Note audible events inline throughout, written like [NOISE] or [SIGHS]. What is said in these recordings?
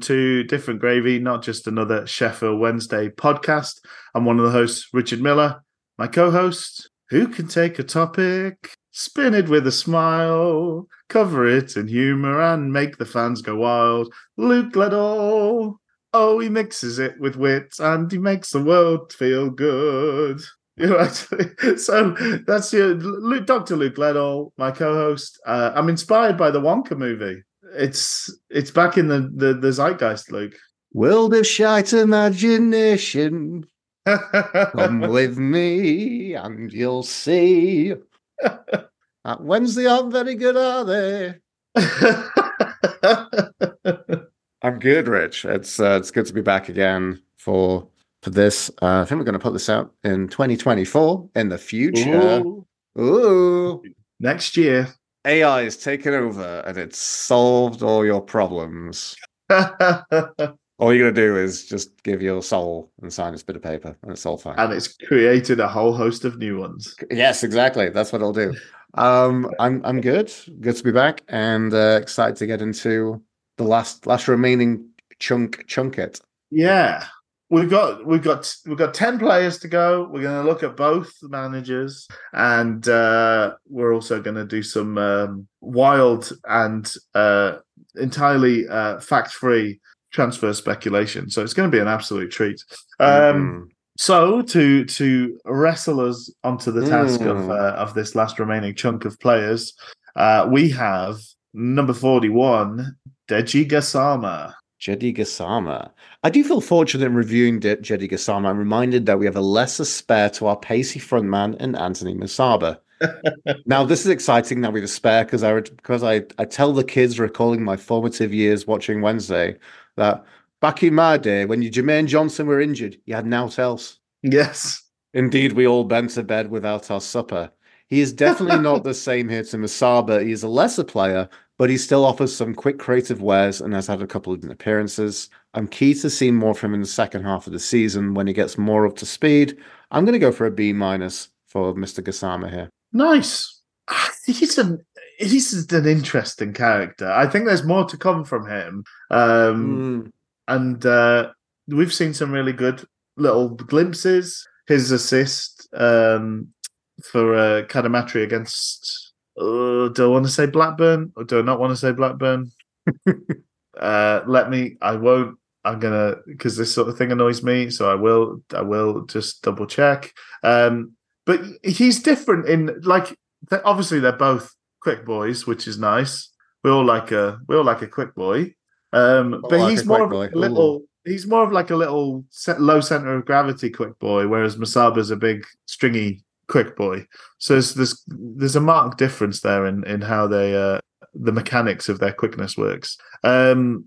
Welcome to Different Gravy, not just another Sheffield Wednesday podcast. I'm one of the hosts, Richard Miller. My co host, who can take a topic, spin it with a smile, cover it in humour, and make the fans go wild. Luke Gledall. Oh, he mixes it with wit and he makes the world feel good. [LAUGHS] You know, [LAUGHS] so that's your Dr. Luke Gledall, my co-host. Uh, I'm inspired by the Wonka movie. It's it's back in the the, the zeitgeist, Luke. World of shite imagination. [LAUGHS] Come with me and you'll see. That Wednesday aren't very good, are they? [LAUGHS] I'm good, Rich. It's uh, it's good to be back again for for this. Uh, I think we're going to put this out in 2024 in the future. Ooh. Ooh. Next year. AI is taken over and it's solved all your problems. [LAUGHS] all you're going to do is just give your soul and sign this bit of paper, and it's all fine. And it's created a whole host of new ones. Yes, exactly. That's what it'll do. Um, I'm I'm good. Good to be back, and uh, excited to get into the last last remaining chunk chunk it. Yeah, we've got we've got we've got 10 players to go we're going to look at both managers and uh, we're also going to do some um, wild and uh, entirely uh, fact-free transfer speculation so it's going to be an absolute treat um, mm. so to to wrestle us onto the task mm. of uh, of this last remaining chunk of players uh, we have number 41 Djeidi Gassama Djeidi Gassama. I do feel fortunate in reviewing De- Djeidi Gassama. I'm reminded that we have a lesser spare to our pacey frontman in Anthony Musaba. [LAUGHS] now this is exciting that we have a spare because I because I, I tell the kids recalling my formative years watching Wednesday that back in my day when you Jermaine Johnson were injured, you had naught else. Yes. Indeed, we all bent to bed without our supper. He is definitely not [LAUGHS] the same here to Musaba. He's a lesser player, but he still offers some quick creative wares and has had a couple of appearances. I'm keen to see more from him in the second half of the season when he gets more up to speed. I'm going to go for a B minus for Mr. Gassama here. Nice. He's an he's an interesting character. I think there's more to come from him. Um, mm. And uh, we've seen some really good little glimpses. His assist um, for uh, Cadamarteri against uh, do I want to say Blackburn or do I not want to say Blackburn? [LAUGHS] uh, let me. I won't. I'm gonna because this sort of thing annoys me. So I will. I will just double check. Um, but he's different in like. Obviously, they're both quick boys, which is nice. We all like a we all like a quick boy. Um, but like he's more of a little. Ooh. He's more of like a little low center of gravity quick boy, whereas Musaba's a big stringy quick boy. So there's there's, there's a marked difference there in in how they uh, the mechanics of their quickness works. Um,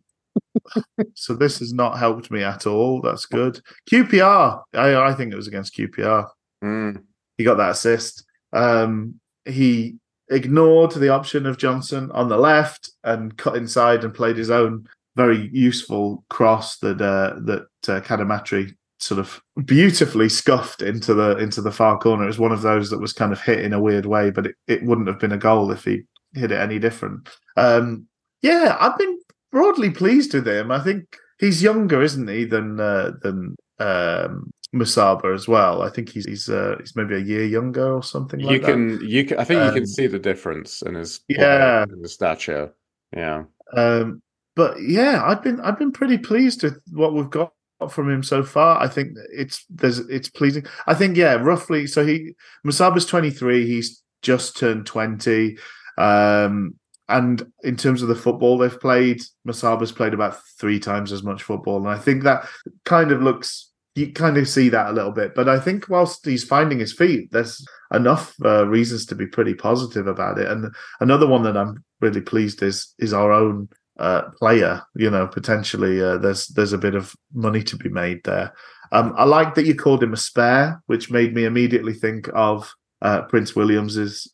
so this has not helped me at all. That's good. QPR, I, I think it was against QPR. Mm. He got that assist. Um, he ignored the option of Johnson on the left and cut inside and played his own very useful cross that uh, that uh, Cadamarteri sort of beautifully scuffed into the into the far corner. It was one of those that was kind of hit in a weird way, but it, it wouldn't have been a goal if he hit it any different. Um, yeah, I've been broadly pleased with him. I think he's younger, isn't he, than uh, than um, Musaba as well. I think he's he's uh, he's maybe a year younger or something. You can that. you can I think um, you can um, see the difference in his yeah in his stature. Yeah. Um, but yeah, I've been I've been pretty pleased with what we've got from him so far. I think it's there's it's pleasing. I think yeah, roughly. So he Musaba's 23. He's just turned 20. Um, and in terms of the football they've played, Musaba's played about three times as much football, and I think that kind of looks. You kind of see that a little bit, but I think whilst he's finding his feet, there's enough uh, reasons to be pretty positive about it. And another one that I'm really pleased is is our own uh, player. You know, potentially uh, there's there's a bit of money to be made there. Um, I like that you called him a spare, which made me immediately think of uh, Prince Williams's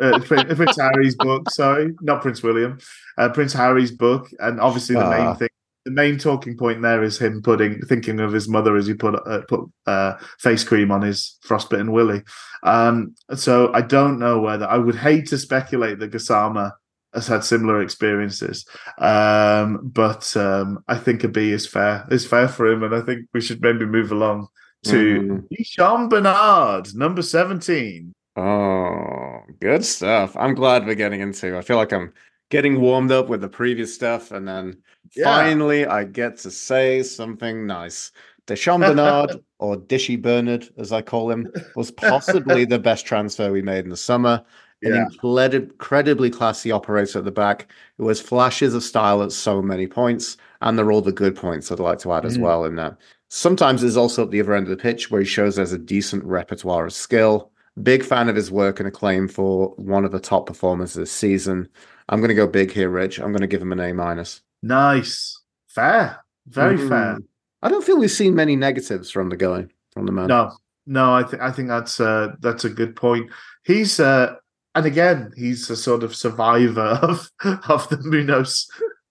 uh, [LAUGHS] Prince Harry's book. Sorry, not Prince William, uh, Prince Harry's book, and obviously the main ah. thing the main talking point there is him putting thinking of his mother as he put uh, put uh, face cream on his frostbitten willy. Um, so I don't know whether I would hate to speculate that Gassama has had similar experiences, um, but um, I think a B is fair. Is fair for him, and I think we should maybe move along to mm. Sean Bernard, number seventeen. Oh, good stuff. I'm glad we're getting into. I feel like I'm getting warmed up with the previous stuff, and then yeah. finally I get to say something nice. Di'Shon Bernard, [LAUGHS] or Dishy Bernard, as I call him, was possibly the best transfer we made in the summer. An yeah. incredibly classy operator at the back who has flashes of style at so many points, and they're all the good points I'd like to add mm. as well in that. Sometimes there's also at the other end of the pitch where he shows there's a decent repertoire of skill. Big fan of his work and acclaim for one of the top performers this season. I'm going to go big here, Rich. I'm going to give him an A minus. Nice, fair, very mm. fair. I don't feel we've seen many negatives from the guy, from the man. No, no, I think I think that's uh, that's a good point. He's uh, and again, he's a sort of survivor [LAUGHS] of of the Munoz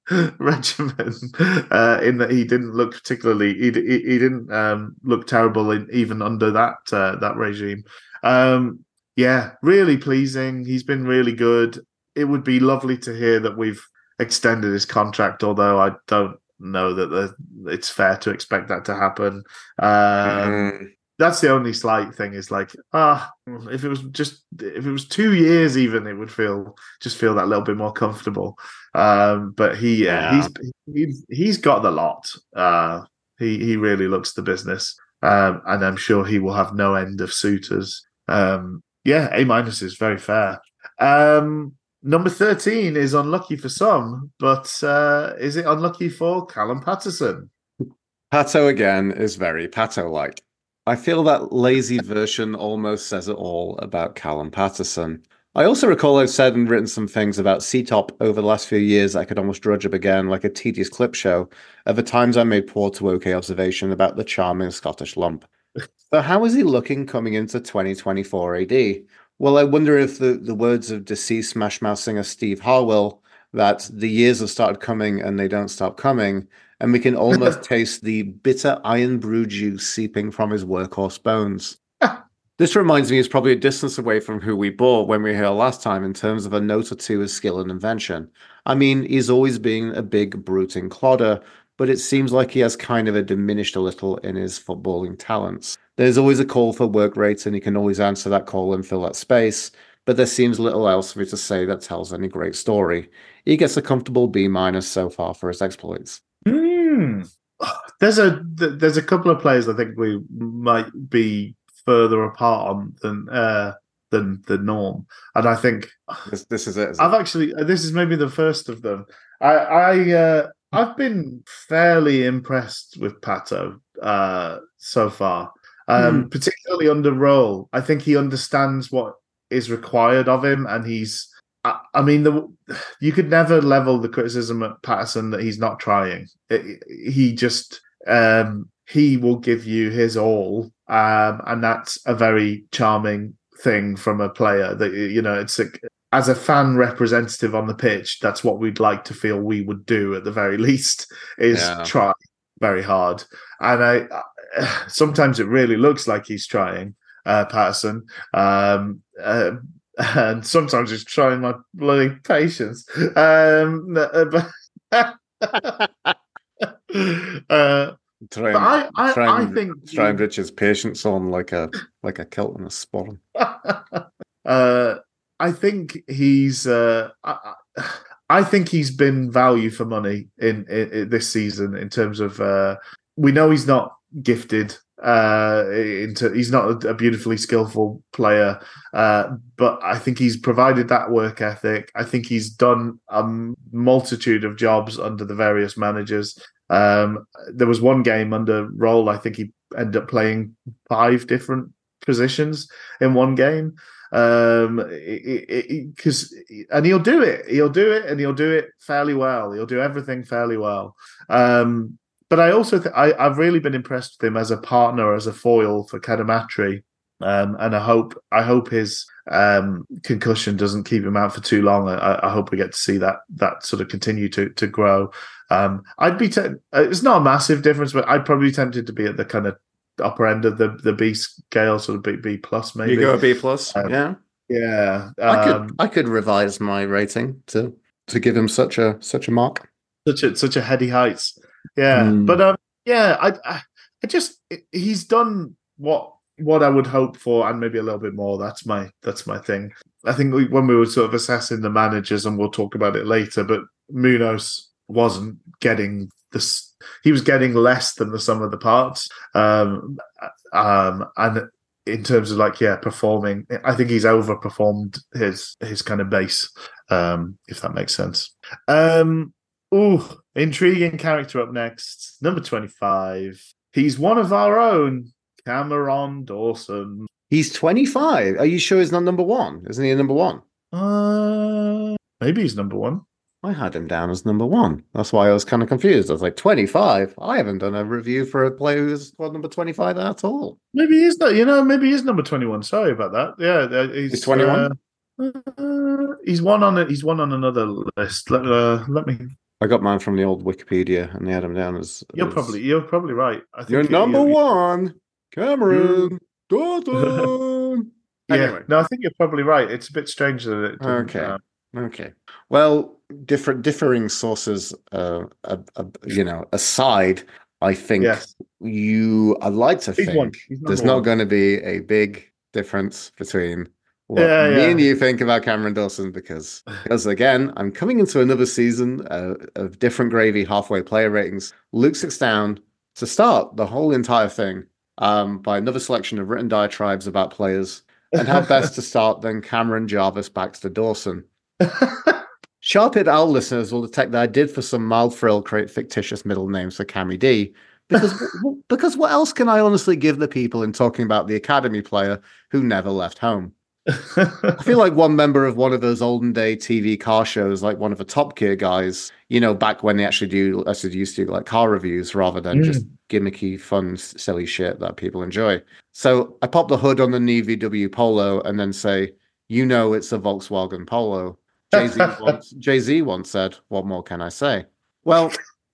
[LAUGHS] regimen uh, in that he didn't look particularly he, he, he didn't um, look terrible in, even under that uh, that regime. Um, yeah, really pleasing. He's been really good it would be lovely to hear that we've extended his contract, although I don't know that the, it's fair to expect that to happen. Um, mm-hmm. That's the only slight thing is like, ah, if it was just if it was two years, even it would feel just feel that little bit more comfortable. Um, but he, yeah. he's he's he's got the lot. Uh, he he really looks the business, um, and I'm sure he will have no end of suitors. Um, yeah, A minus is very fair. Um, Number 13 is unlucky for some, but uh, is it unlucky for Callum Paterson Pato again is very Pato like. I feel that lazy version almost says it all about Callum Paterson. I also recall I've said and written some things about C-Top over the last few years I could almost drudge up again like a tedious clip show of the times I made poor to okay observation about the charming Scottish lump. so how is he looking coming into 2024 AD? Well, I wonder if the, the words of deceased Smash Mouth singer Steve Harwell that the years have started coming and they don't stop coming, and we can almost [LAUGHS] taste the bitter Irn-Bru juice seeping from his workhorse bones. Ah. this reminds me, he's probably a distance away from who we bought when we were here last time in terms of a note or two of skill and invention. I mean, he's always been a big bruting clodder, but it seems like he has kind of a diminished a little in his footballing talents. There's always a call for work rates, and he can always answer that call and fill that space. But there seems little else for me to say that tells any great story. He gets a comfortable B minus so far for his exploits. Hmm. Mm. There's a there's a couple of players I think we might be further apart on than uh, than the norm, and I think this, this is it. I've actually this is maybe the first of them. I I uh, I've been fairly impressed with Pato uh, so far um, mm. particularly under Röhl. I think he understands what is required of him, and he's. I, I mean, the, you could never level the criticism at Paterson that he's not trying. It, he just um, he will give you his all, um, and that's a very charming thing from a player. That you know, it's a, as a fan representative on the pitch, that's what we'd like to feel we would do at the very [LAUGHS] least is yeah. try very hard. And I, [SIGHS] sometimes it really looks like he's trying, uh, Paterson. Um, uh, and sometimes he's trying my bloody patience. Um, uh, but, [LAUGHS] uh, trying, I, I, trying, I think trying Richard's patience on like a like a kilt and a sporran. [LAUGHS] uh, I think he's. Uh, I, I think he's been value for money in, in, in this season in terms of. Uh, we know he's not gifted. Uh, into he's not a beautifully skillful player, uh, but I think he's provided that work ethic. I think he's done a multitude of jobs under the various managers. Um, there was one game under Röhl. I think he ended up playing five different positions in one game um because and he'll do it he'll do it and he'll do it fairly well he'll do everything fairly well um but I also th- I, I've really been impressed with him as a partner, as a foil for Cadamarteri. Um, and I hope I hope his um, concussion doesn't keep him out for too long. I, I, hope we get to see that that sort of continue to to grow. Um, I'd be te- uh, it's not a massive difference, but I'd probably be tempted to be at the kind of upper end of the the B scale, sort of B B plus maybe. You go a B plus, um, yeah, yeah. I could um, I could revise my rating to to give him such a such a mark. Such a such a heady heights, yeah. Mm. But um, yeah, I, I I just he's done what what I would hope for, and maybe a little bit more. That's my that's my thing. I think we, when we were sort of assessing the managers, and we'll talk about it later, but Munoz wasn't getting this. He was getting less than the sum of the parts, um, um, and in terms of like yeah, performing, I think he's overperformed his his kind of base, um, if that makes sense. Um, oh, intriguing character up next, number twenty five. He's one of our own. Cameron Dawson. He's 25. Are you sure he's not number one? Isn't he a number one? Uh, maybe he's number one. I had him down as number one. That's why I was kind of confused. I was like, 25? I haven't done a review for a player who's squad number 25 at all. Maybe he's not, you know, maybe he's number 21. Sorry about that. Yeah, he's, he's 21. Uh, uh, he's one on it. He's one on another list. Let, uh, let me. I got mine from the old Wikipedia, and they had him down as. You're as... probably you're probably right. I think you're number you're, one. Cameron [LAUGHS] yeah, anyway. no, I think you're probably right. It's a bit strange that it. Okay. Uh, okay. Well, different differing sources, uh, uh, you know, aside, I think yes. you. I'd like to He's think there's not going to be a big difference between what yeah, me yeah. and you think about Cameron Dawson because, because again, I'm coming into another season uh, of different gravy halfway player ratings. Luke sits down to start the whole entire thing um, by another selection of written diatribes about players, and how best to [LAUGHS] start than Cameron Jarvis Baxter Dawson. Sharp It Owl listeners will detect that I did, for some mild thrill, create fictitious middle names for Cammy D. Because, because what else can I honestly give the people in talking about the academy player who never left home? I feel like one member of one of those olden day TV car shows, like one of the Top Gear guys, you know, back when they actually do, actually used to do like car reviews rather than mm. just gimmicky, fun, silly shit that people enjoy. So I pop the hood on the new VW Polo and then say, you know, it's a Volkswagen Polo. Jay Z [LAUGHS] once, Jay-Z once said, what more can I say? Well,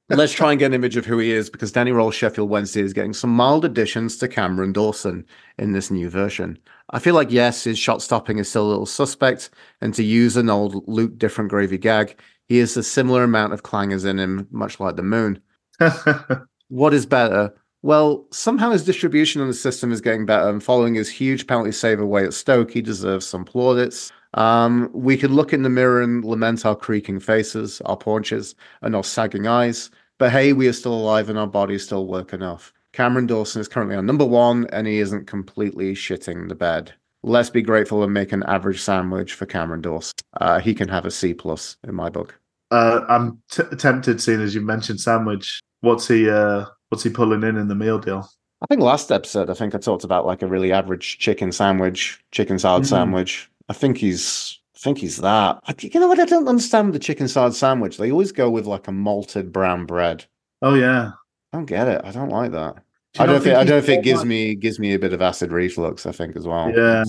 let's try and get an image of who he is because Danny Röhl Sheffield Wednesday is getting some mild additions to Cameron Dawson in this new version. I feel like, yes, his shot stopping is still a little suspect, and to use an old Luke Different Gravy gag, he has a similar amount of clangers in him, much like the moon. [LAUGHS] what is better? Well, somehow his distribution on the system is getting better, and following his huge penalty save away at Stoke, he deserves some plaudits. Um, we could look in the mirror and lament our creaking faces, our paunches, and our sagging eyes. But hey, we are still alive and our bodies still work enough. Cameron Dawson is currently on number one, and he isn't completely shitting the bed. Let's be grateful and make an average sandwich for Cameron Dawson. Uh, he can have a C plus in my book. Uh, I'm t- tempted, seeing as you mentioned sandwich. What's he? Uh, what's he pulling in in the meal deal? I think last episode, I think I talked about like a really average chicken sandwich, chicken salad mm. sandwich. I think he's I think he's that. You know what? I don't understand the chicken salad sandwich. They always go with like a malted brown bread. Oh yeah, I don't get it. I don't like that. Do I don't think, think I don't think it gives me gives me a bit of acid reflux. I think as well. Yeah,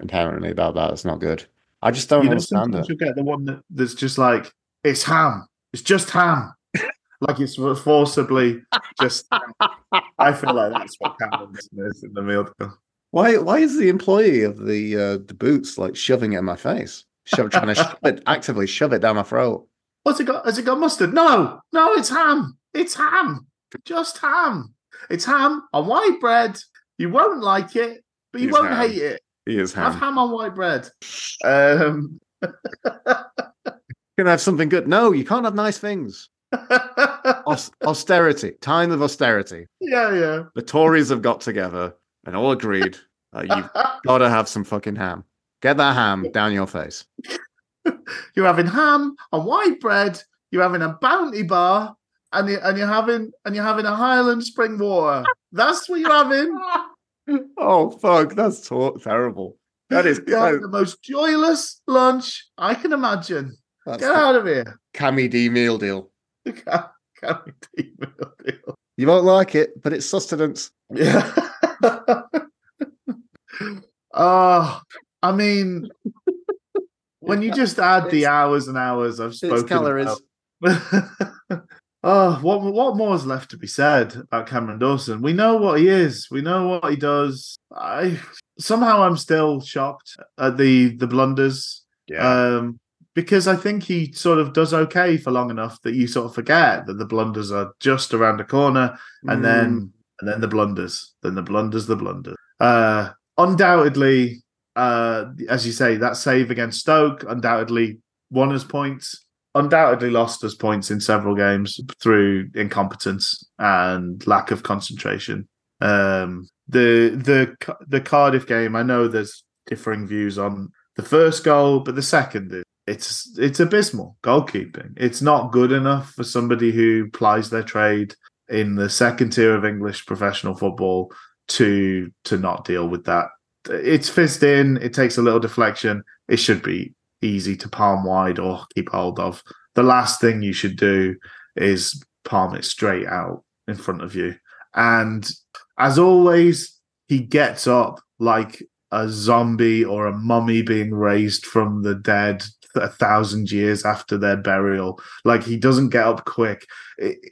inherently about that, it's not good. I just don't you understand it. You get the one that, that's just like it's ham. It's just ham. [LAUGHS] like it's forcibly just. I feel like that's what is in the meal deal. Why? Why is the employee of the uh, the boots like shoving it in my face? Shove, trying to shove [LAUGHS] it, actively shove it down my throat. What's it got? Has it got mustard? No, no, it's ham. It's ham. Just ham. It's ham on white bread. You won't like it, but you won't ham. hate it. He is ham. Have ham on white bread. Um... [LAUGHS] can have something good. No, you can't have nice things. [LAUGHS] Aus- austerity, time of austerity. Yeah, yeah. The Tories have got together and all agreed uh, you've [LAUGHS] got to have some fucking ham. Get that ham down your face. you're having ham on white bread. You're having a bounty bar, and you and you're having and you're having a Highland spring water. That's what you're having. [LAUGHS] oh fuck, that's to- terrible. That is the most joyless lunch I can imagine. That's Get out of here. Cammy D meal deal. Cammy D meal deal. You won't like it, but it's sustenance. Yeah. [LAUGHS] Oh, I mean, when you just add the hours and hours I've spoken calories. [LAUGHS] oh, what what more is left to be said about Cameron Dawson? We know what he is. We know what he does. I somehow I'm still shocked at the the blunders. Um, because I think he sort of does okay for long enough that you sort of forget that the blunders are just around the corner, and Mm. then and then the blunders, then the blunders, the blunders. Uh, undoubtedly, uh, as you say, that save against Stoke undoubtedly won us points. Undoubtedly lost us points in several games through incompetence and lack of concentration. Um, the the the Cardiff game, I know there's differing views on the first goal, but the second is it's it's abysmal goalkeeping. It's not good enough for somebody who plies their trade in the second tier of English professional football to to not deal with that. It's fizzed in. It takes a little deflection. It should be easy to palm wide or keep hold of. The last thing you should do is palm it straight out in front of you. And as always, he gets up like a zombie or a mummy being raised from the dead a thousand years after their burial. Like he doesn't get up quick.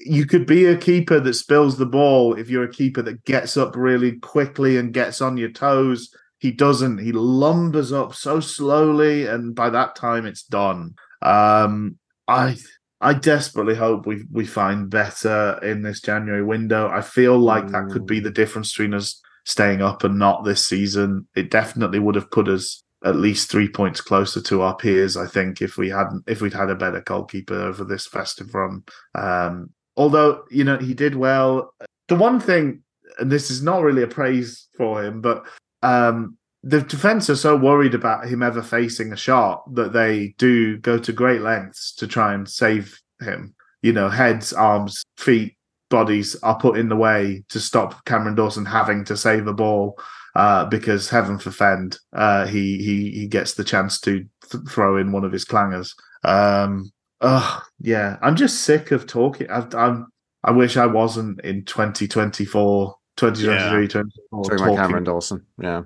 You could be a keeper that spills the ball if you're a keeper that gets up really quickly and gets on your toes. He doesn't. He lumbers up so slowly, and by that time it's done. Um, I I desperately hope we we find better in this January window. I feel like that could be the difference between us staying up and not this season. It definitely would have put us at least three points closer to our peers. I think if we hadn't if we'd had a better goalkeeper over this festive run. Um, although you know he did well. The one thing, and this is not really a praise for him, but um, the defense are so worried about him ever facing a shot that they do go to great lengths to try and save him. You know, heads, arms, feet, bodies are put in the way to stop Cameron Dawson having to save a ball. Uh, because heaven forfend, uh, he he he gets the chance to th- throw in one of his clangers. Um, oh yeah, I'm just sick of talking. I've, I'm I wish I wasn't in 2024, 2023, 2024 Talking about Cameron Dawson. Yeah.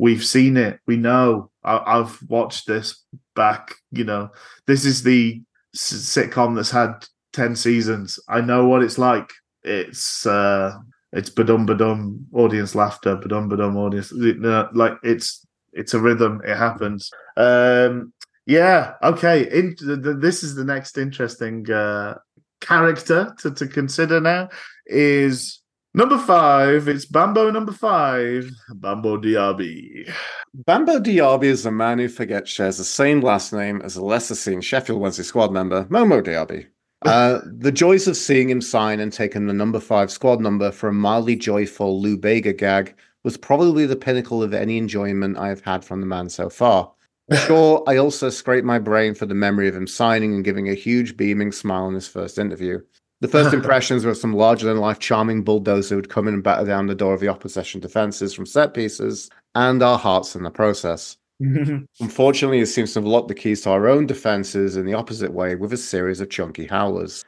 We've seen it. We know. I, I've watched this back. You know, this is the s- sitcom that's had ten seasons. I know what it's like. It's uh it's badum badum audience laughter, badum badum audience. uh, Like it's it's a rhythm. It happens. Um Yeah. Okay. In, th- th- this is the next interesting uh, character to, to consider now. Is number five? It's Bambo number five. Bambo Diaby. Bambo Diaby is a man who forgets shares the same last name as a lesser seen Sheffield Wednesday squad member, Momo Diaby. [LAUGHS] Uh, the joys of seeing him sign and taking the number five squad number for a mildly joyful Lou Bega gag was probably the pinnacle of any enjoyment I have had from the man so far. [LAUGHS] Sure, I also scraped my brain for the memory of him signing and giving a huge beaming smile in his first interview. The first [LAUGHS] impressions were some larger than life charming bulldozer who would come in and batter down the door of the opposition defenses from set pieces, and our hearts in the process. [LAUGHS] Unfortunately, it seems to have locked the keys to our own defenses in the opposite way with a series of chunky howlers.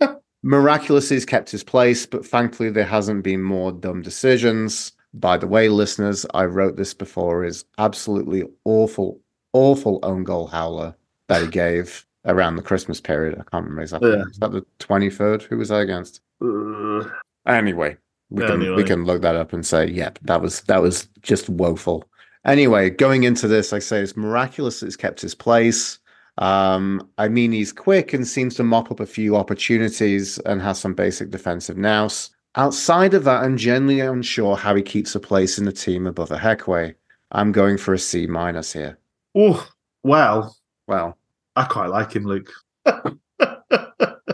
[LAUGHS] Miraculously, he's kept his place, but thankfully, there hasn't been more dumb decisions. By the way, listeners, I wrote this before his absolutely awful, awful own goal howler that he gave around the Christmas period. I can't remember exactly. Yeah. Was that the 23rd? Who was I against? Uh, Anyway, we can Anyway. we can look that up and say, yep, that was that was just woeful. Anyway, going into this, I say it's miraculous that he's kept his place. Um, I mean, he's quick and seems to mop up a few opportunities and has some basic defensive nous. Outside of that, I'm generally unsure how he keeps a place in the team above a Ihiekwe. I'm going for a C minus here. oh, well, Well, I quite like him, Luke. [LAUGHS]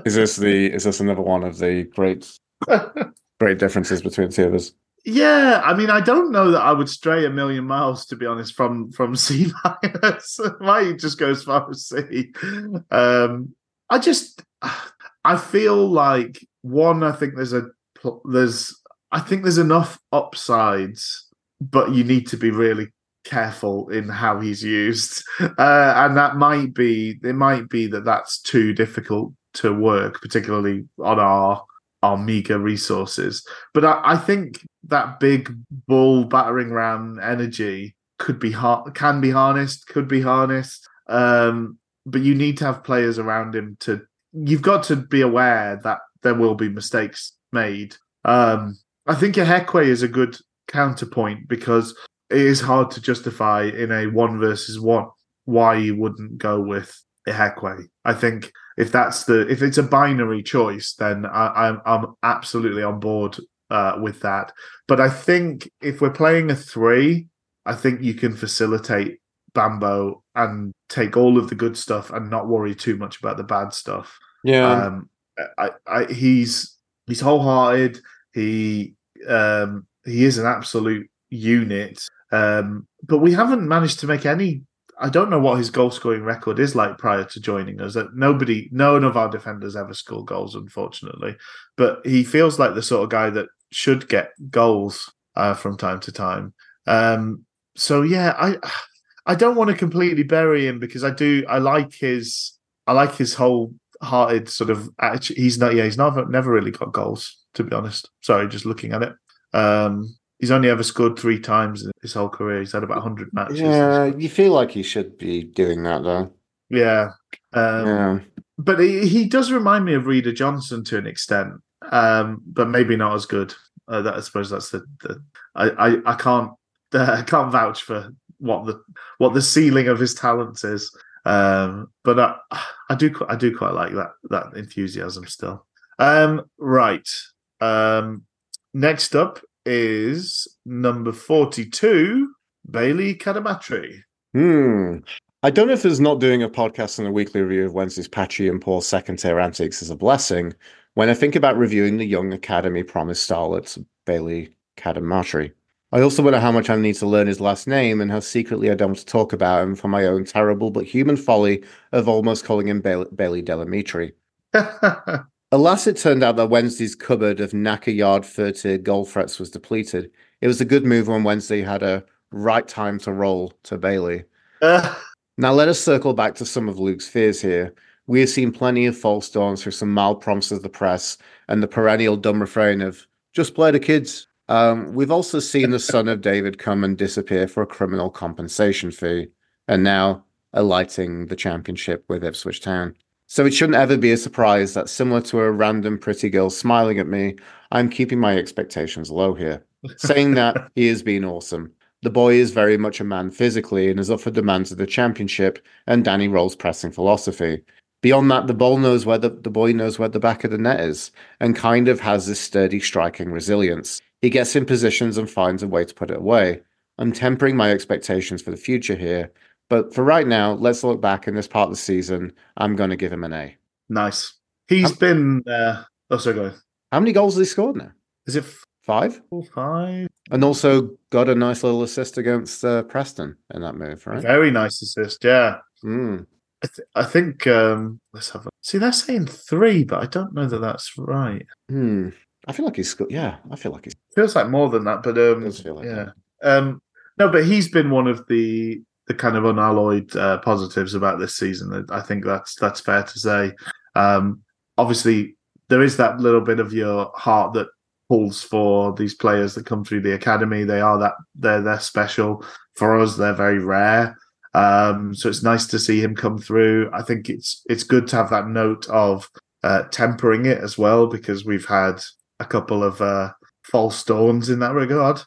is this the is this another one of the great great differences between the two of us? Yeah, I mean, I don't know that I would stray a million miles, to be honest, from from C minus. Might just go as far as C. Um, I just, I feel like one. I think there's a there's I think there's enough upsides, but you need to be really careful in how he's used, uh, and that might be it might be that that's too difficult to work, particularly on our our meager resources. But I, I think that big bull battering ram energy could be har- can be harnessed, could be harnessed. Um, but you need to have players around him to. You've got to be aware that there will be mistakes made. Um, I think Ihiekwe is a good counterpoint because it is hard to justify in a one versus one why you wouldn't go with Ihiekwe. I think if that's the if it's a binary choice, then I, am I'm, I'm absolutely on board uh, with that. But I think if we're playing a three, I think you can facilitate Bambo and take all of the good stuff and not worry too much about the bad stuff. Yeah, um, I, I, he's he's wholehearted. He um, he is an absolute unit. Um, but we haven't managed to make any. I don't know what his goal scoring record is like prior to joining us. That nobody, none of our defenders ever score goals, unfortunately. But he feels like the sort of guy that should get goals uh, from time to time. Um, so yeah, I I don't want to completely bury him because I do. I like his. I like his whole hearted sort of attitude. He's not. Yeah, he's never never really got goals to be honest. Sorry, just looking at it. Um, he's only ever scored three times in his whole career. He's had about 100 matches. Yeah, you feel like he should be doing that, though. Yeah. Um, yeah. But he, he does remind me of Reda Johnson to an extent, um, but maybe not as good. Uh, that, I suppose that's the. the I, I, I can't uh, [LAUGHS] I can't vouch for what the what the ceiling of his talents is. Um, but I, I do I do quite like that that enthusiasm still. Um, right. Um, next up is number 42, Bailey Cadamarteri. Hmm. I don't know if there's not doing a podcast and a weekly review of Wednesday's patchy and poor second tier antics is a blessing when I think about reviewing the young academy promise starlets, Bailey Cadamarteri. I also wonder how much I need to learn his last name and how secretly I don't want to talk about him for my own terrible but human folly of almost calling him Bailey, Bailey Del Amitri. [LAUGHS] Alas, it turned out that Wednesday's cupboard of knacker yard third goal threats was depleted. It was a good move when Wednesday had a right time to roll to Bailey. Uh. [LAUGHS] Now let us circle back to some of Luke's fears here. We have seen plenty of false dawns through some mild malprompts of the press and the perennial dumb refrain of "just play the kids." Um, we've also seen the son of David come and disappear for a criminal compensation fee, and now alighting the championship with Ipswich Town. So it shouldn't ever be a surprise that, similar to a random pretty girl smiling at me, I'm keeping my expectations low here. Saying [LAUGHS] that, he has been awesome. The boy is very much a man physically and is up for demands of the championship and Danny Röhl's pressing philosophy. Beyond that, the ball knows where the, the boy knows where the back of the net is and kind of has this sturdy striking resilience. He gets in positions and finds a way to put it away. I'm tempering my expectations for the future here, but for right now, let's look back in this part of the season. I'm going to give him an A. Nice. He's been. Uh, oh, sorry, go. How many goals has he scored now? Is it five? Five. And also got a nice little assist against uh, Preston in that move, right? Very nice assist, yeah. Mm. I, th- I, think um, let's have a see. They're saying three, but I don't know that that's right. Hmm. I feel like he's got. Yeah, I feel like he's feels like more than that, but um, like yeah. That. Um, no, but he's been one of the the kind of unalloyed uh, positives about this season. I think that's that's fair to say. Um, obviously, there is that little bit of your heart that pulls for these players that come through the academy. They are that they're they're special for us. They're very rare. Um, so it's nice to see him come through. I think it's it's good to have that note of uh, tempering it as well because we've had a couple of uh, false dawns in that regard.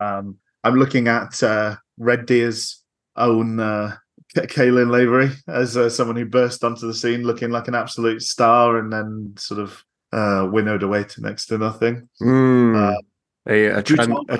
Um, I'm looking at uh, Red Deer's own uh, Caolan Lavery as uh, someone who burst onto the scene looking like an absolute star and then sort of uh, winnowed away to next to nothing. Mm. Uh, a, a, trend, a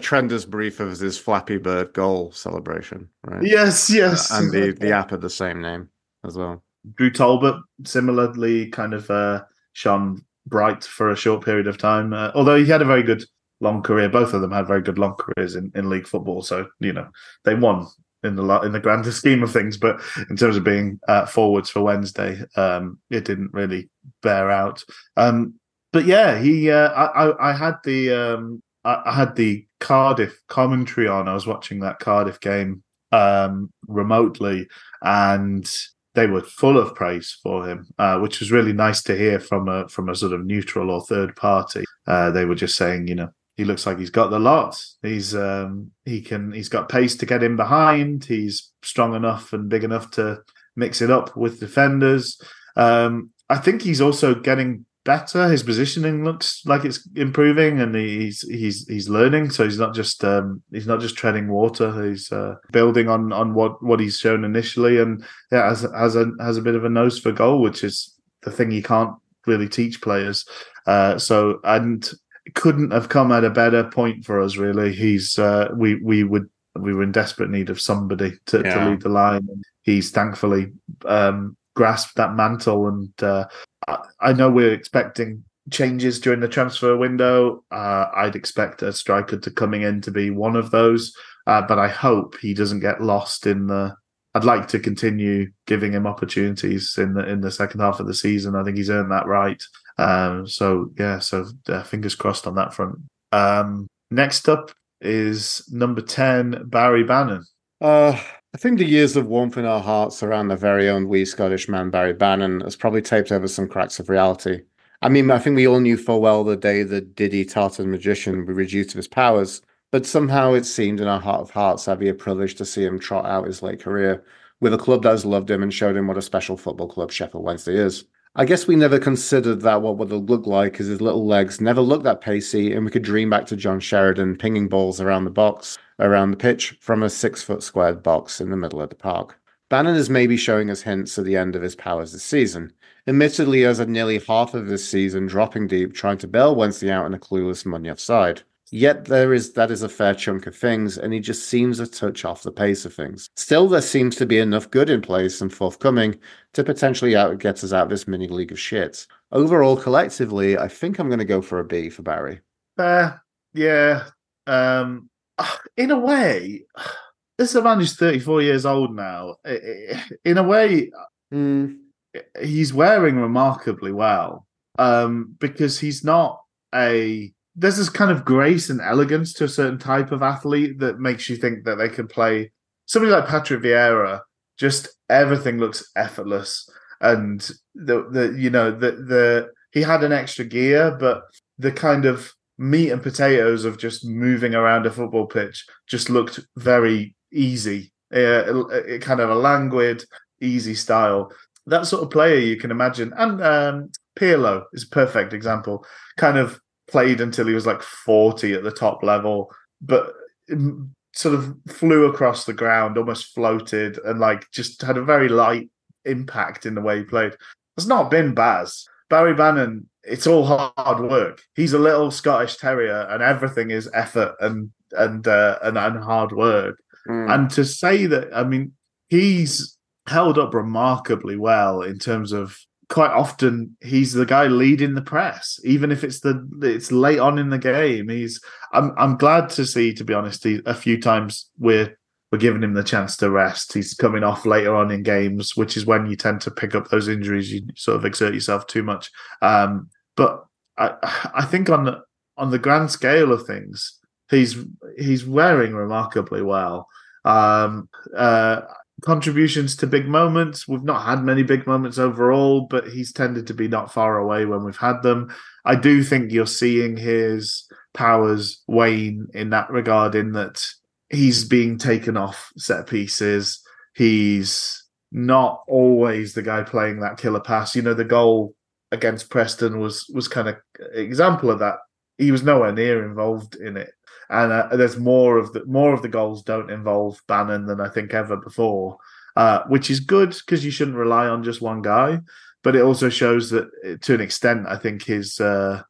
trend is a brief of his Flappy Bird goal celebration, right? Yes, yes, and the the [LAUGHS] app had the same name as well. Drew Talbot similarly kind of uh, shone bright for a short period of time, uh, although he had a very good long career. Both of them had very good long careers in, in league football, so you know they won in the in the grander [LAUGHS] scheme of things. But in terms of being uh, forwards for Wednesday, um, it didn't really bear out. Um, but yeah, he uh, I, I had the um, I, had the Cardiff commentary on. I was watching that Cardiff game um, remotely, and they were full of praise for him, uh, which was really nice to hear from a from a sort of neutral or third party. Uh, they were just saying, you know, he looks like he's got the lot. He's um, he can he's got pace to get in behind. He's strong enough and big enough to mix it up with defenders. Um, I think he's also getting better. His positioning looks like it's improving, and he's he's he's learning. So he's not just um, he's not just treading water. He's uh, building on on what what he's shown initially, and yeah, has has a has a bit of a nose for goal, which is the thing you can't really teach players. Uh, so and couldn't have come at a better point for us. Really, he's uh, we we would we were in desperate need of somebody to, yeah. to lead the line. He's thankfully um, grasped that mantle, and uh, I know we're expecting changes during the transfer window. Uh, I'd expect a striker to coming in to be one of those, uh, but I hope he doesn't get lost in the. I'd like to continue giving him opportunities in the in the second half of the season. I think he's earned that right. Um, so yeah, so uh, fingers crossed on that front. Um, next up is number ten, Barry Bannan. Uh, I think the years of warmth in our hearts around the very own wee Scottish man Barry Bannan has probably taped over some cracks of reality. I mean, I think we all knew full well the day the Diddy Tartan magician would reduced to his powers, but somehow it seemed in our heart of hearts that'd be a privilege to see him trot out his late career with a club that has loved him and showed him what a special football club Sheffield Wednesday is. I guess we never considered that what would it look like because his little legs never looked that pacey, and we could dream back to John Sheridan pinging balls around the box, around the pitch, from a six foot squared box in the middle of the park. Bannan is maybe showing us hints at the end of his powers this season. Admittedly, as a nearly half of this season dropping deep, trying to bail Wednesday out in a clueless Munoz side. Yet there is that is a fair chunk of things, and he just seems a touch off the pace of things. Still, there seems to be enough good in place and forthcoming to potentially out get us out of this mini league of shit. Overall, collectively, I think I'm going to go for a B for Barry. Uh, yeah. Um, [SIGHS] in a way, [SIGHS] this man who's 34 years old now. [SIGHS] In a way, mm. he's wearing remarkably well um, because he's not a there's this kind of grace and elegance to a certain type of athlete that makes you think that they can play somebody like Patrick Vieira. Just everything looks effortless, and the the you know the the he had an extra gear, but the kind of meat and potatoes of just moving around a football pitch just looked very easy. Uh, it kind of a languid, easy style. That sort of player you can imagine, and um, Pirlo is a perfect example. Kind of played until he was like 40 at the top level, but sort of flew across the ground, almost floated, and like just had a very light impact in the way he played. It's not been Baz. Barry Bannan, it's all hard work. He's a little Scottish terrier, and everything is effort and and uh, and, and hard work. Mm. And to say that, I mean, he's held up remarkably well in terms of quite often he's the guy leading the press, even if it's the it's late on in the game. He's I'm I'm glad to see, to be honest, he, a few times we're we're giving him the chance to rest. He's coming off later on in games, which is when you tend to pick up those injuries. You sort of exert yourself too much. Um, but I I think on the on the grand scale of things, he's he's wearing remarkably well. Um, uh, contributions to big moments. We've not had many big moments overall, but he's tended to be not far away when we've had them. I do think you're seeing his powers wane in that regard, in that he's being taken off set pieces. He's not always the guy playing that killer pass. You know, the goal against Preston was was kind of example of that. He was nowhere near involved in it and uh, there's more of the more of the goals don't involve Bannan than I think ever before, uh, which is good because you shouldn't rely on just one guy. But it also shows that, uh, to an extent, I think his uh,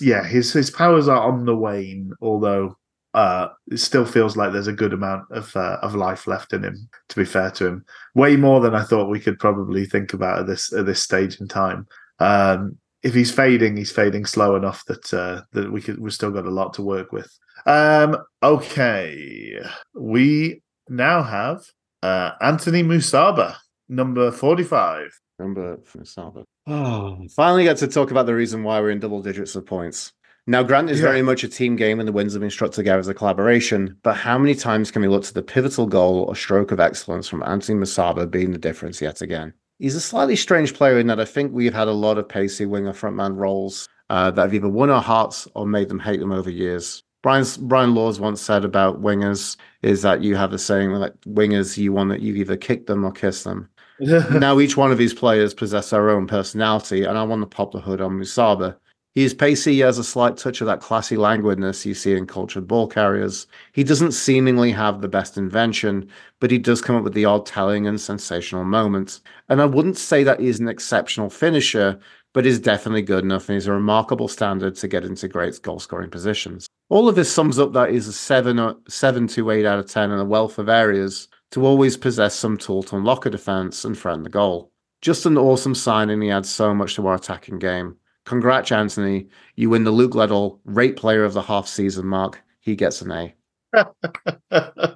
yeah his his powers are on the wane. Although uh, it still feels like there's a good amount of uh, of life left in him. To be fair to him, way more than I thought we could probably think about at this at this stage in time. Um, if he's fading, he's fading slow enough that uh, that we could we've still got a lot to work with. Um, okay, we now have uh, Anthony Musaba, number forty-five. Number Musaba. Oh, finally get to talk about the reason why we're in double digits of points. Now, Grant is yeah. very much a team game and the wins have been struck together as a collaboration, but how many times can we look to the pivotal goal or stroke of excellence from Anthony Musaba being the difference yet again? He's a slightly strange player in that I think we've had a lot of pacey winger frontman roles uh, that have either won our hearts or made them hate them over years. Brian's, Brian Laws once said about wingers is that you have a saying like wingers, you want that you either kick them or kiss them. [LAUGHS] now each one of these players possess their own personality, and I want to pop the hood on Musaba. He is pacey, he has a slight touch of that classy languidness you see in cultured ball carriers. He doesn't seemingly have the best invention, but he does come up with the odd telling and sensational moments. And I wouldn't say that he's an exceptional finisher, but is definitely good enough and he's a remarkable standard to get into great goal scoring positions. All of this sums up that he's a 7, or, 7 to 8 out of 10 in a wealth of areas to always possess some tool to unlock a defence and friend the goal. Just an awesome signing, he adds so much to our attacking game. Congrats, Anthony. You win the Luke Leddle Rate Player of the Half Season mark. He gets an A. [LAUGHS]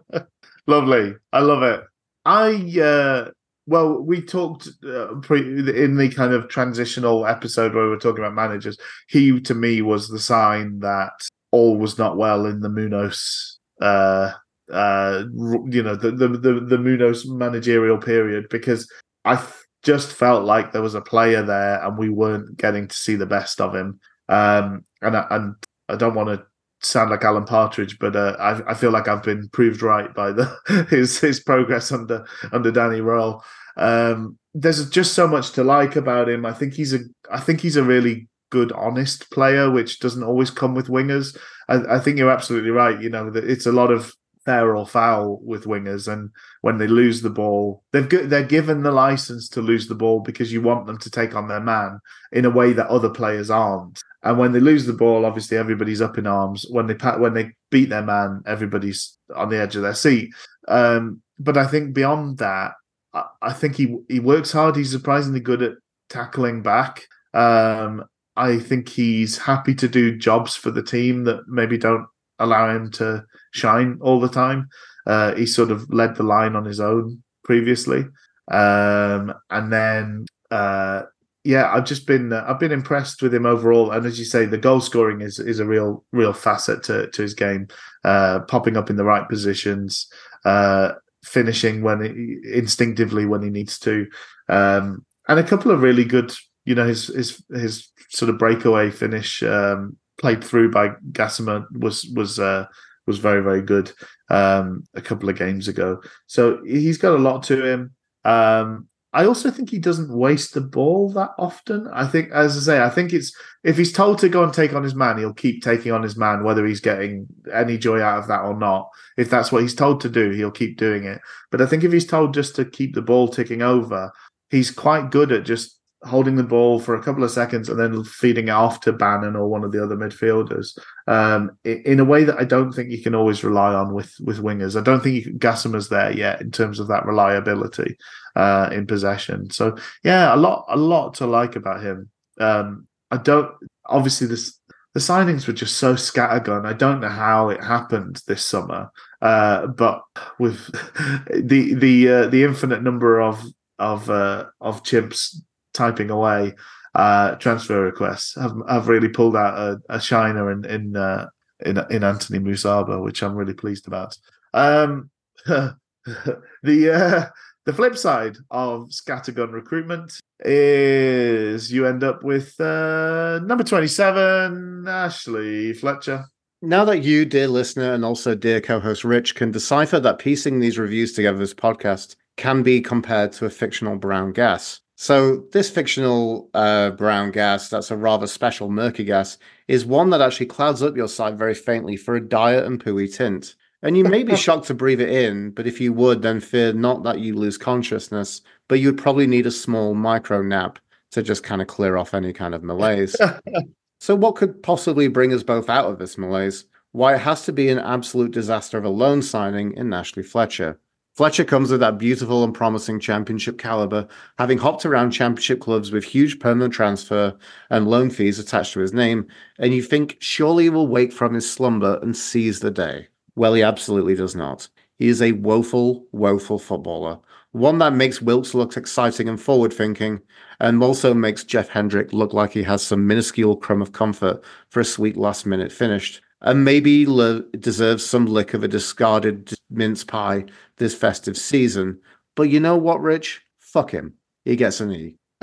Lovely. I love it. I uh well, we talked uh, pre- in the kind of transitional episode where we were talking about managers. He, to me, was the sign that all was not well in the Munoz, uh, uh, you know, the, the the the managerial period because I just felt like there was a player there and we weren't getting to see the best of him. Um, and I, and I don't want to sound like Alan Partridge, but uh, I, I, feel like I've been proved right by the [LAUGHS] his his progress under under Danny Röhl. Um, there's just so much to like about him. I think he's a I think he's a really good, honest player, which doesn't always come with wingers. I, I think you're absolutely right. You know, it's a lot of fair or foul with wingers, and when they lose the ball, they've they're given the license to lose the ball because you want them to take on their man in a way that other players aren't. And when they lose the ball, obviously everybody's up in arms. When they when they beat their man, everybody's on the edge of their seat. Um, but I think beyond that, I, I, think he he works hard. He's surprisingly good at tackling back. Um, I think he's happy to do jobs for the team that maybe don't allow him to shine all the time. Uh, he sort of led the line on his own previously, um, and then uh, yeah, I've just been uh, I've been impressed with him overall. And as you say, the goal scoring is is a real real facet to to his game, uh, popping up in the right positions, uh, finishing when he, instinctively when he needs to, um, and a couple of really good. You know, his his his sort of breakaway finish um, played through by Gassama was was uh, was very very good um, a couple of games ago. So he's got a lot to him. Um, I also think he doesn't waste the ball that often. I think, as I say, I think it's if he's told to go and take on his man, he'll keep taking on his man, whether he's getting any joy out of that or not. If that's what he's told to do, he'll keep doing it. But I think if he's told just to keep the ball ticking over, he's quite good at just holding the ball for a couple of seconds and then feeding off to Bannan or one of the other midfielders um, in a way that I don't think you can always rely on with with wingers. I don't think Gassama's there yet in terms of that reliability uh, in possession. So yeah, a lot a lot to like about him. Um, I don't obviously this the signings were just so scattergun. I don't know how it happened this summer, uh, but with [LAUGHS] the the uh, the infinite number of of uh, of chimps typing away uh, transfer requests have have really pulled out a, a shiner in in, uh, in in Anthony Musaba, which I'm really pleased about. Um, [LAUGHS] the uh, the flip side of scattergun recruitment is you end up with uh, number 27, Ashley Fletcher. Now that you, dear listener, and also dear co host Rich, can decipher that piecing these reviews together as podcast can be compared to a fictional brown gas, so this fictional uh, brown gas, that's a rather special murky gas, is one that actually clouds up your sight very faintly for a dire and pooey tint. And you may be [LAUGHS] shocked to breathe it in, but if you would, then fear not that you lose consciousness, but you would probably need a small micro nap to just kind of clear off any kind of malaise. so what could possibly bring us both out of this malaise? Why, it has to be an absolute disaster of a loan signing in Ashley Fletcher. Fletcher comes with that beautiful and promising championship caliber, having hopped around championship clubs with huge permanent transfer and loan fees attached to his name, and you think surely he will wake from his slumber and seize the day. Well, he absolutely does not. He is a woeful, woeful footballer. One that makes Wilks look exciting and forward thinking, and also makes Jeff Hendrick look like he has some minuscule crumb of comfort for a sweet last minute finish, and maybe le- deserves some lick of a discarded mince pie this festive season. But you know what, Rich? Fuck him. He gets an E. [LAUGHS]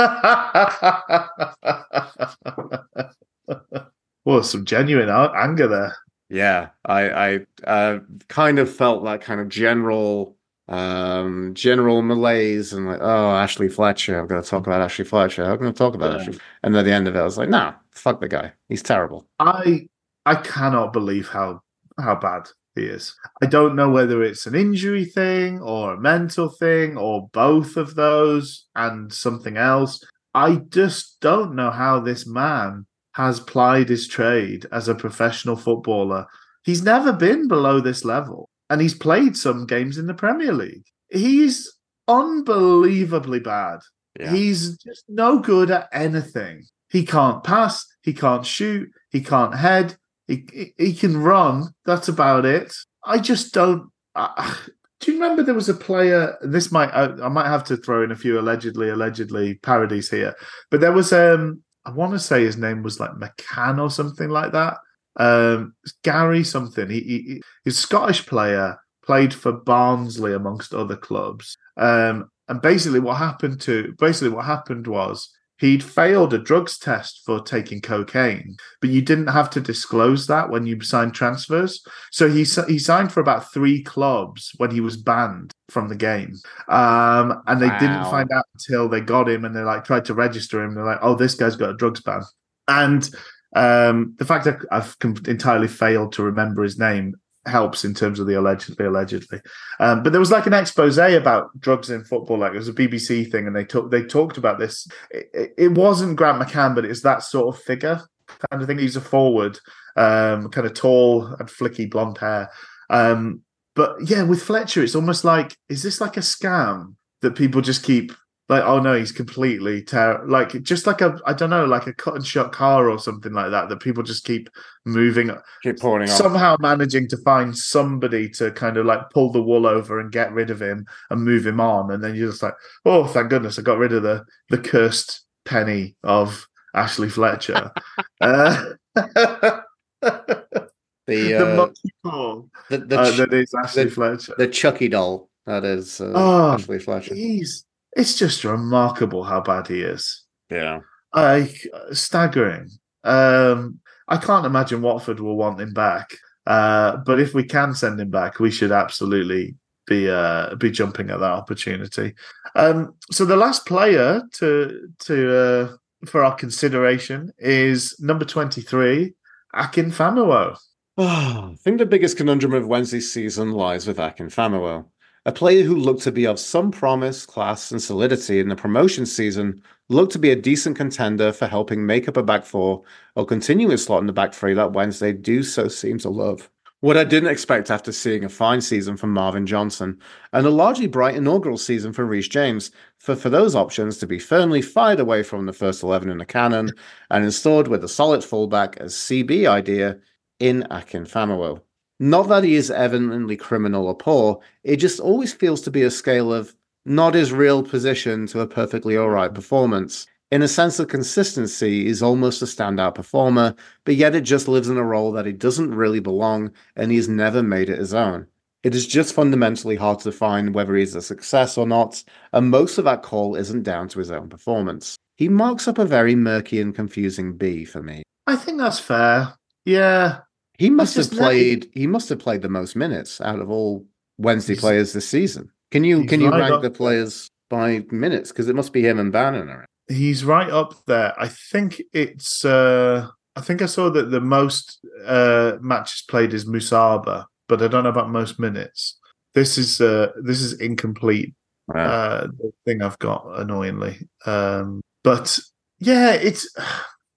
well, some genuine anger there. Yeah, I I uh, kind of felt that kind of general um general malaise and like oh ashley fletcher i'm going to talk about ashley fletcher i'm going to talk about yeah. ashley and at the end of it i was like nah fuck the guy he's terrible i i cannot believe how how bad he is i don't know whether it's an injury thing or a mental thing or both of those and something else i just don't know how this man has plied his trade as a professional footballer. He's never been below this level, and he's played some games in the Premier League. He's unbelievably bad. Yeah. He's just no good at anything. He can't pass, he can't shoot, he can't head, he, he, can run. That's about it. I just don't. Do you remember there was a player? This might I, I, might have to throw in a few allegedly allegedly parodies here, but there was um I want to say his name was like McCann or something like that. Um, Gary something. He, he he's a Scottish player, played for Barnsley amongst other clubs. Um, and basically, what happened to basically what happened was he'd failed a drugs test for taking cocaine, but you didn't have to disclose that when you signed transfers. So he he signed for about three clubs when he was banned from the game, um, and they wow. didn't find out until they got him and they like tried to register him. They're like, "Oh, this guy's got a drugs ban," and um, the fact that I've entirely failed to remember his name helps in terms of the allegedly allegedly. Um, but there was like an expose about drugs in football like it was a bbc thing and they took they talked about this. It, it, wasn't grant mccann but it's that sort of figure kind of thing. He's a forward um, kind of tall and flicky blonde hair. Um, but yeah with fletcher it's almost like is this like a scam that people just keep like oh no he's completely ter- like just like a i don't know like a cut and shut car or something like that that people just keep moving keep pouring somehow managing to find somebody to kind of like pull the wool over and get rid of him and move him on. And then you're just like oh thank goodness i got rid of the the cursed penny of ashley fletcher. [LAUGHS] Uh, the [LAUGHS] uh, the monkey paw. the, the uh, that is ashley the, fletcher. the chucky doll that is uh, oh, ashley fletcher. he's it's just remarkable how bad he is. Yeah. Like staggering. Um, I can't imagine Watford will want him back. Uh, but if we can send him back, we should absolutely be uh, be jumping at that opportunity. Um, so the last player to to uh, for our consideration is number twenty three, Akin Famewo. Oh, [SIGHS] I think the biggest conundrum of Wednesday's season lies with Akin Famewo. A player who looked to be of some promise, class, and solidity in the promotion season looked to be a decent contender for helping make up a back four or continue his slot in the back three that Wednesday do so seem to love. What I didn't expect after seeing a fine season from Marvin Johnson and a largely bright inaugural season for Reece James, for, for those options to be firmly fired away from the first 11 in the canon and installed with a solid fullback as CB idea in Akin Famewo. Not that he is evidently criminal or poor, it just always feels to be a scale of not his real position to a perfectly alright performance. In a sense of consistency, he's almost a standout performer, but yet it just lives in a role that he doesn't really belong and he's never made it his own. It is just fundamentally hard to define whether he's a success or not, and most of that call isn't down to his own performance. He marks up a very murky and confusing B for me. I think that's fair. Yeah, he must have played. He must have played the most minutes out of all Wednesday players this season. Can you can you right rank the players by minutes? Because it must be him and Bannan. He's right up there. I think it's. uh I think I saw that the most uh matches played is Musaba, but I don't know about most minutes. This is uh this is incomplete. Wow. Uh, the thing I've got annoyingly. Um, but yeah, it's. [SIGHS]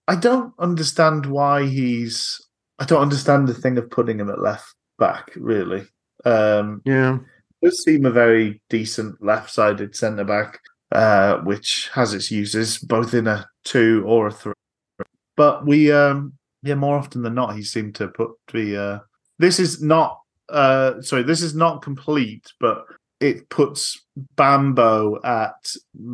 I don't understand why he's I don't understand the thing of putting him at left back. Really, um, yeah, does seem a very decent left-sided centre back, uh, which has its uses both in a two or a three. But we, um, yeah, more often than not, he seemed to put the. Uh, this is not Uh, sorry, this is not complete, but it puts Bambo at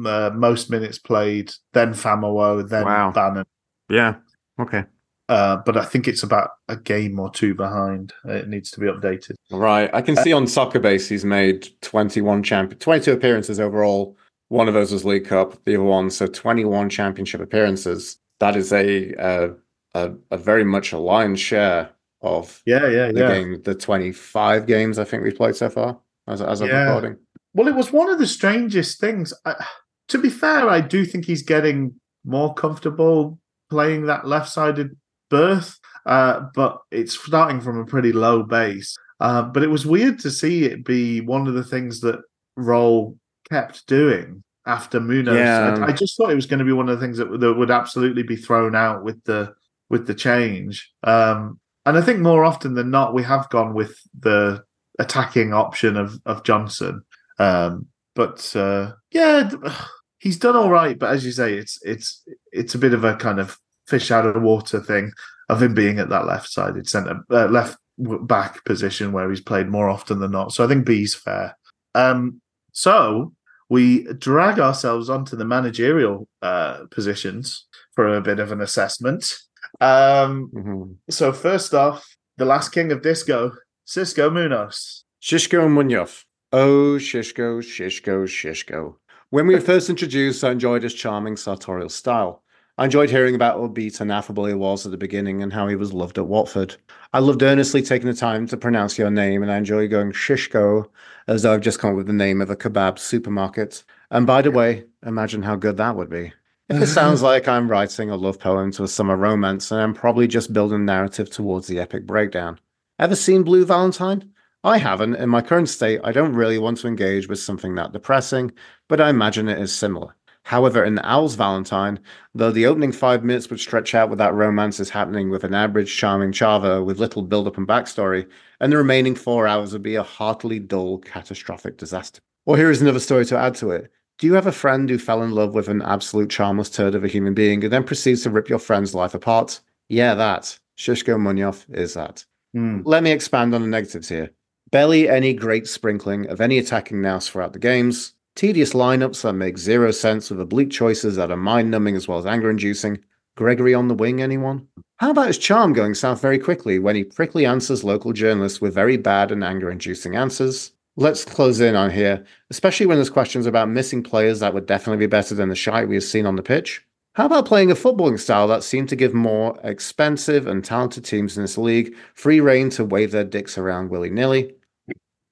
uh, most minutes played, then Famewo, then wow. Bannan. Yeah. Okay. Uh, but I think it's about a game or two behind. It needs to be updated. Right. I can see on Soccer Base he's made 21 champion, 22 appearances overall. One of those was League Cup, the other one, so 21 championship appearances. That is a a, a, a very much a lion's share of yeah, yeah, the yeah. game, the 25 games I think we've played so far as, as of yeah. recording. Well, it was one of the strangest things. I, to be fair, I do think he's getting more comfortable playing that left-sided berth, uh, but it's starting from a pretty low base. Uh, but it was weird to see it be one of the things that Röhl kept doing after Munoz. Yeah. I, I, just thought it was going to be one of the things that, that would absolutely be thrown out with the with the change. Um, and I think more often than not, we have gone with the attacking option of of Johnson. Um, but uh, yeah, [SIGHS] he's done all right. But as you say, it's it's it's a bit of a kind of fish out of water thing of him being at that left sided centre, uh, left back position where he's played more often than not. So I think B's fair. Um, so we drag ourselves onto the managerial uh, positions for a bit of an assessment. Um, mm-hmm. So first off, the last king of disco, Xisco Munoz. Xisco Munoz. Oh, Xisco, Xisco, Xisco. When we were [LAUGHS] first introduced, I enjoyed his charming sartorial style. I enjoyed hearing about how upbeat and affable he was at the beginning and how he was loved at Watford. I loved earnestly taking the time to pronounce your name, and I enjoy going Shishko as though I've just come up with the name of a kebab supermarket. And by the way, imagine how good that would be. It sounds [LAUGHS] like I'm writing a love poem to a summer romance, and I'm probably just building a narrative towards the epic breakdown. Ever seen Blue Valentine? I haven't. In my current state, I don't really want to engage with something that depressing, but I imagine it is similar. However, in Owl's Valentine, though the opening five minutes would stretch out without romance is happening with an average charming Chava with little build up and backstory, and the remaining four hours would be a heartily dull, catastrophic disaster. Or here is another story to add to it. Do you have a friend who fell in love with an absolute charmless turd of a human being and then proceeds to rip your friend's life apart? Yeah, that. Xisco Munoz is that. Mm. Let me expand on the negatives here. Barely any great sprinkling of any attacking nous throughout the games, Tedious lineups that make zero sense with oblique choices that are mind numbing as well as anger inducing. Gregory on the wing, anyone? How about his charm going south very quickly when he prickly answers local journalists with very bad and anger inducing answers? Let's close in on here, especially when there's questions about missing players that would definitely be better than the shite we have seen on the pitch. How about playing a footballing style that seemed to give more expensive and talented teams in this league free reign to wave their dicks around willy nilly?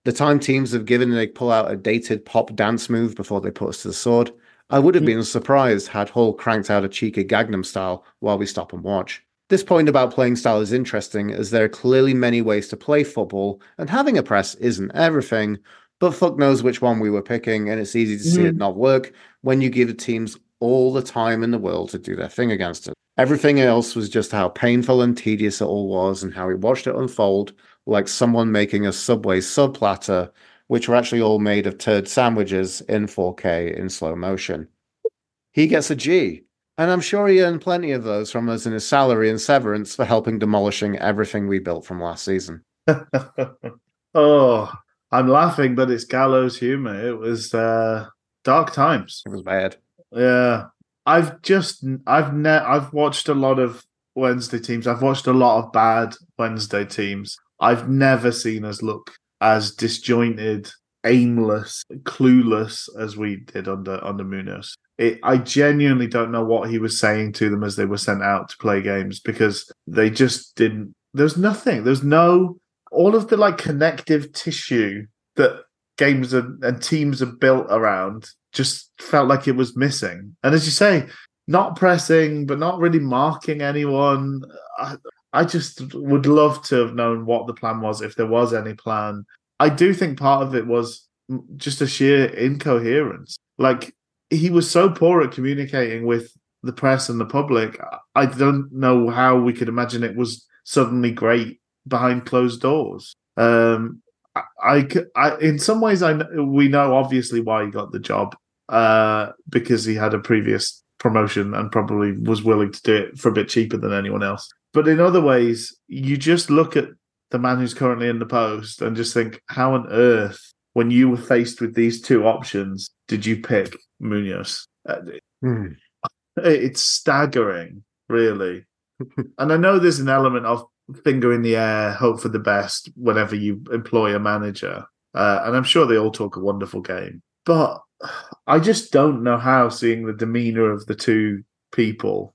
The time teams have given they pull out a dated pop dance move before they put us to the sword. I would have been surprised had Hull cranked out a cheeky Gangnam style while we stop and watch. This point about playing style is interesting as there are clearly many ways to play football, and having a press isn't everything, but fuck knows which one we were picking, and it's easy to see mm. it not work when you give the teams all the time in the world to do their thing against it. Everything else was just how painful and tedious it all was, and how we watched it unfold like someone making a Subway sub platter, which were actually all made of turd sandwiches in 4K in slow motion. He gets a G, and I'm sure he earned plenty of those from us in his salary and severance for helping demolishing everything we built from last season. [LAUGHS] oh, I'm laughing, but it's gallows humor. It was uh, dark times. It was bad. Yeah, I've just I've ne- I've watched a lot of Wednesday teams. I've watched a lot of bad Wednesday teams. I've never seen us look as disjointed, aimless, clueless as we did under under Munoz. It, I genuinely don't know what he was saying to them as they were sent out to play games because they just didn't. There's nothing. There's no all of the like connective tissue that games are, and teams are built around just felt like it was missing. And as you say, not pressing, but not really marking anyone. I just would love to have known what the plan was if there was any plan. I do think part of it was just a sheer incoherence. Like he was so poor at communicating with the press and the public. I don't know how we could imagine it was suddenly great behind closed doors. Um, I, I, in some ways, I we know obviously why he got the job uh, because he had a previous promotion and probably was willing to do it for a bit cheaper than anyone else. But in other ways, you just look at the man who's currently in the post and just think, how on earth, when you were faced with these two options, did you pick Munoz? Hmm. It's staggering, really. and I know there's an element of finger in the air, hope for the best whenever you employ a manager. Uh, and I'm sure they all talk a wonderful game. But I just don't know how seeing the demeanor of the two people.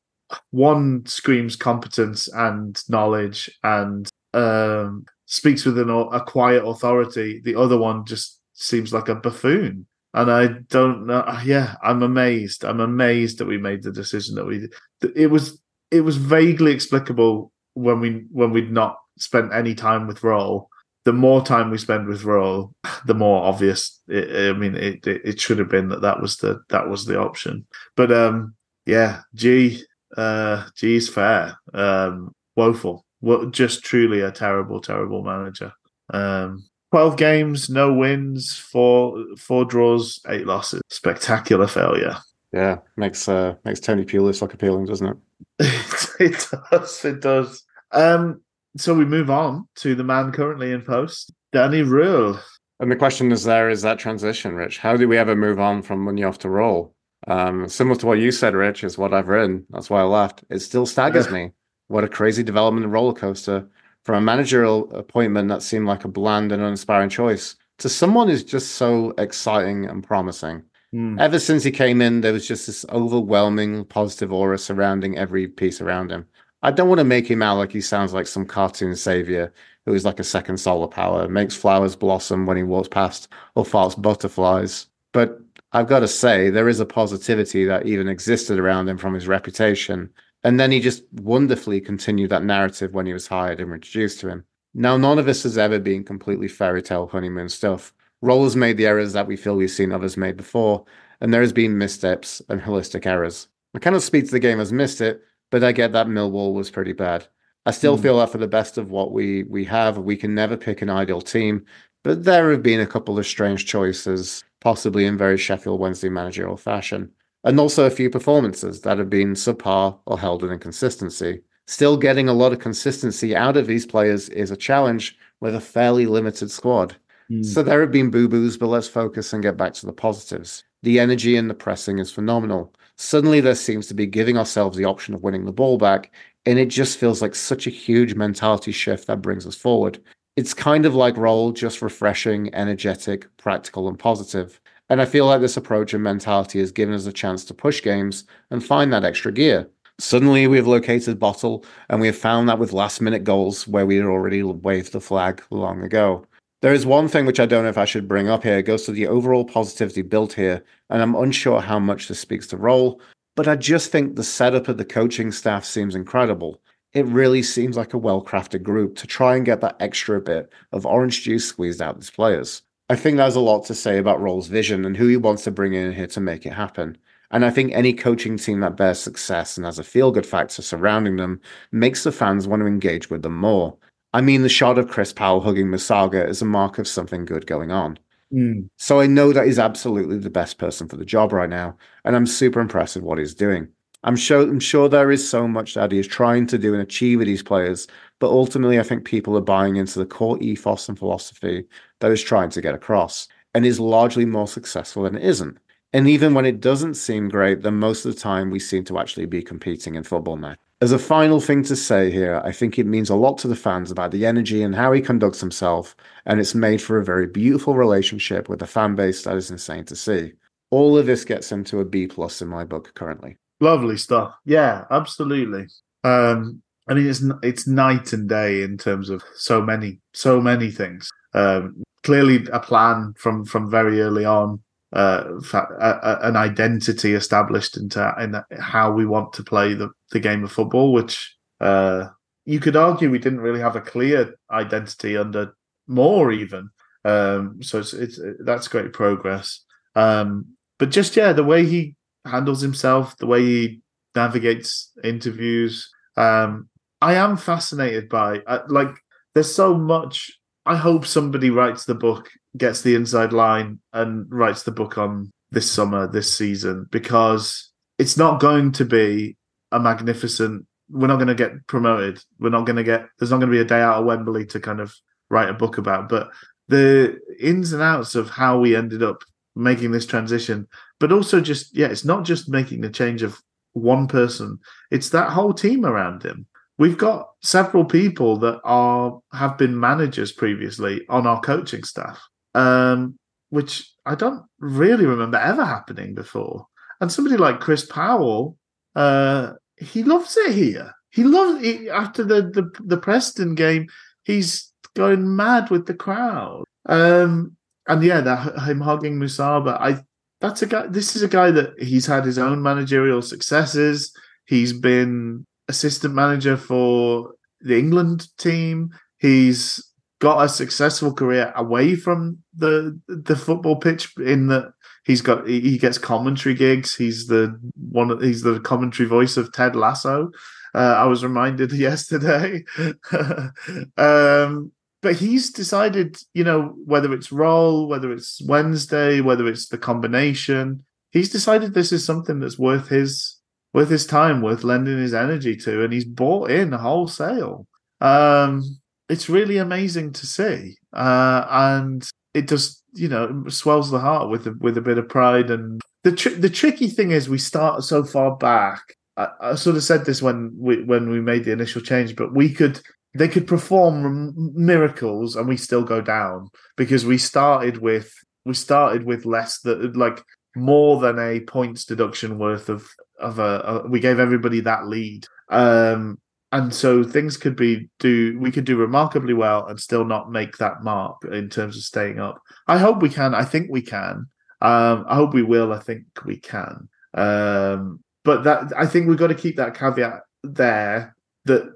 One screams competence and knowledge and um, speaks with an, a quiet authority. The other one just seems like a buffoon. And I don't know. Yeah, I'm amazed. I'm amazed that we made the decision that we did. It was it was vaguely explicable when we when we'd not spent any time with Röhl. The more time we spend with Röhl, [SIGHS] the more obvious. It, I mean, it, it, it should have been that that was the that was the option. But um, yeah, G uh, G's fair. Um, woeful. Well, just truly a terrible, terrible manager. Um, 12 games, no wins, four four draws, eight losses. Spectacular failure. Yeah, makes uh makes Tony Pulis look appealing, doesn't it? [LAUGHS] it does, it does. Um so we move on to the man currently in post, Danny Röhl. And the question is there is that transition, Rich. How do we ever move on from Munoz to Röhl? Um, similar to what you said, Rich, is what I've written. That's why I laughed. It still staggers me. What a crazy development roller coaster from a managerial appointment that seemed like a bland and uninspiring choice to someone who's just so exciting and promising. Mm. Ever since he came in, there was just this overwhelming positive aura surrounding every piece around him. I don't want to make him out like he sounds like some cartoon savior who is like a second solar power, makes flowers blossom when he walks past, or farts butterflies. But I've got to say, there is a positivity that even existed around him from his reputation and then he just wonderfully continued that narrative when he was hired and introduced to him. Now, none of this has ever been completely fairy tale honeymoon stuff. Röhl's made the errors that we feel we've seen others made before, and there has been missteps and holistic errors. I cannot speak to the game as missed it, but I get that Millwall was pretty bad. I still mm. feel that for the best of what we we have, we can never pick an ideal team, but there have been a couple of strange choices, possibly in very Sheffield Wednesday managerial fashion and also a few performances that have been subpar or held in inconsistency. Still getting a lot of consistency out of these players is a challenge with a fairly limited squad. Mm. So there have been boo boos, but let's focus and get back to the positives. The energy and the pressing is phenomenal. Suddenly, there seems to be giving ourselves the option of winning the ball back, and it just feels like such a huge mentality shift that brings us forward. It's kind of like Röhl, just refreshing, energetic, practical, and positive. And I feel like this approach and mentality has given us a chance to push games and find that extra gear. Suddenly, we've located Bottle, and we have found that with last minute goals where we had already waved the flag long ago. There is one thing which I don't know if I should bring up here. It goes to the overall positivity built here, and I'm unsure how much this speaks to Röhl, but I just think the setup of the coaching staff seems incredible. It really seems like a well crafted group to try and get that extra bit of orange juice squeezed out of these players. I think there's a lot to say about Röhl's vision and who he wants to bring in here to make it happen. And I think any coaching team that bears success and has a feel good factor surrounding them makes the fans want to engage with them more. I mean, the shot of Chris Powell hugging Musaba is a mark of something good going on. Mm. So I know that he's absolutely the best person for the job right now, and I'm super impressed with what he's doing. I'm sure I'm sure there is so much that he is trying to do and achieve with these players, but ultimately I think people are buying into the core ethos and philosophy that is trying to get across and is largely more successful than it isn't. And even when it doesn't seem great, then most of the time we seem to actually be competing in football now. As a final thing to say here, I think it means a lot to the fans about the energy and how he conducts himself, and it's made for a very beautiful relationship with a fan base that is insane to see. All of this gets him to a B plus in my book currently. Lovely stuff. Yeah, absolutely. Um, I mean, it's it's night and day in terms of so many so many things. Um, clearly, a plan from from very early on, uh, a, a, an identity established into in how we want to play the the game of football. Which uh, you could argue we didn't really have a clear identity under Moore even. Um, so it's, it's that's great progress. Um, but just yeah, the way he handles himself, the way he navigates interviews. Um, I am fascinated by uh, like there's so much. I hope somebody writes the book, gets the inside line, and writes the book on this summer, this season, because it's not going to be a magnificent we're not going to get promoted. We're not going to get. There's not going to be a day out of Wembley to kind of write a book about. But the ins and outs of how we ended up making this transition, but also just yeah, it's not just making the change of one person; it's that whole team around him. We've got several people that are have been managers previously on our coaching staff, um, which I don't really remember ever happening before. And somebody like Chris Powell, uh, he loves it here. He loves it after the, the the Preston game. He's going mad with the crowd. Um, and yeah, that him hugging Musaba. I that's a guy. This is a guy that he's had his own managerial successes. He's been assistant manager for the England team. He's got a successful career away from the the football pitch in that he's got he gets commentary gigs. He's the one he's the commentary voice of Ted Lasso. Uh, I was reminded [LAUGHS] yesterday. [LAUGHS] um, but he's decided, you know, whether it's Röhl, whether it's Wednesday, whether it's the combination, he's decided this is something that's worth his worth his time, worth lending his energy to, and he's bought in wholesale. Um, it's really amazing to see, uh, and it just you know swells the heart with a, with a bit of pride. And the tr- the tricky thing is we start so far back. I, I sort of said this when we when we made the initial change, but we could they could perform miracles and we still go down because we started with we started with less that like more than a points deduction worth of of a, a, we gave everybody that lead. Um and so things could be do we could do remarkably well and still not make that mark in terms of staying up. I hope we can. I think we can. Um i hope we will. I think we can. Um but that i think we've got to keep that caveat there that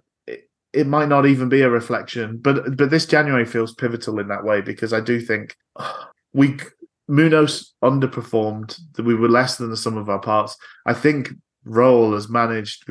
it might not even be a reflection, but but this January feels pivotal in that way because I do think we Munoz underperformed. That we were less than the sum of our parts. I think Röhl has managed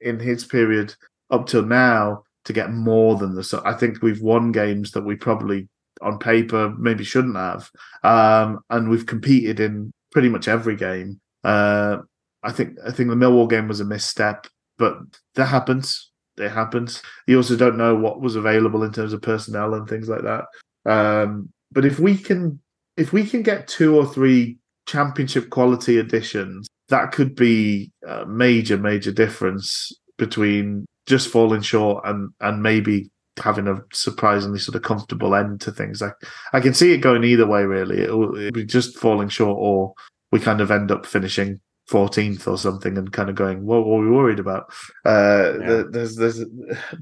in his period up till now to get more than the. I think we've won games that we probably on paper maybe shouldn't have, um, and we've competed in pretty much every game. Uh, I think I think the Millwall game was a misstep, but that happens it happens. You also don't know what was available in terms of personnel and things like that. Um, but if we can, if we can get two or three championship quality additions, that could be a major, major difference between just falling short and and maybe having a surprisingly sort of comfortable end to things. I I can see it going either way. Really, it'll, it'll be just falling short, or we kind of end up finishing 14th or something and kind of going what were we worried about? Uh yeah. there's there's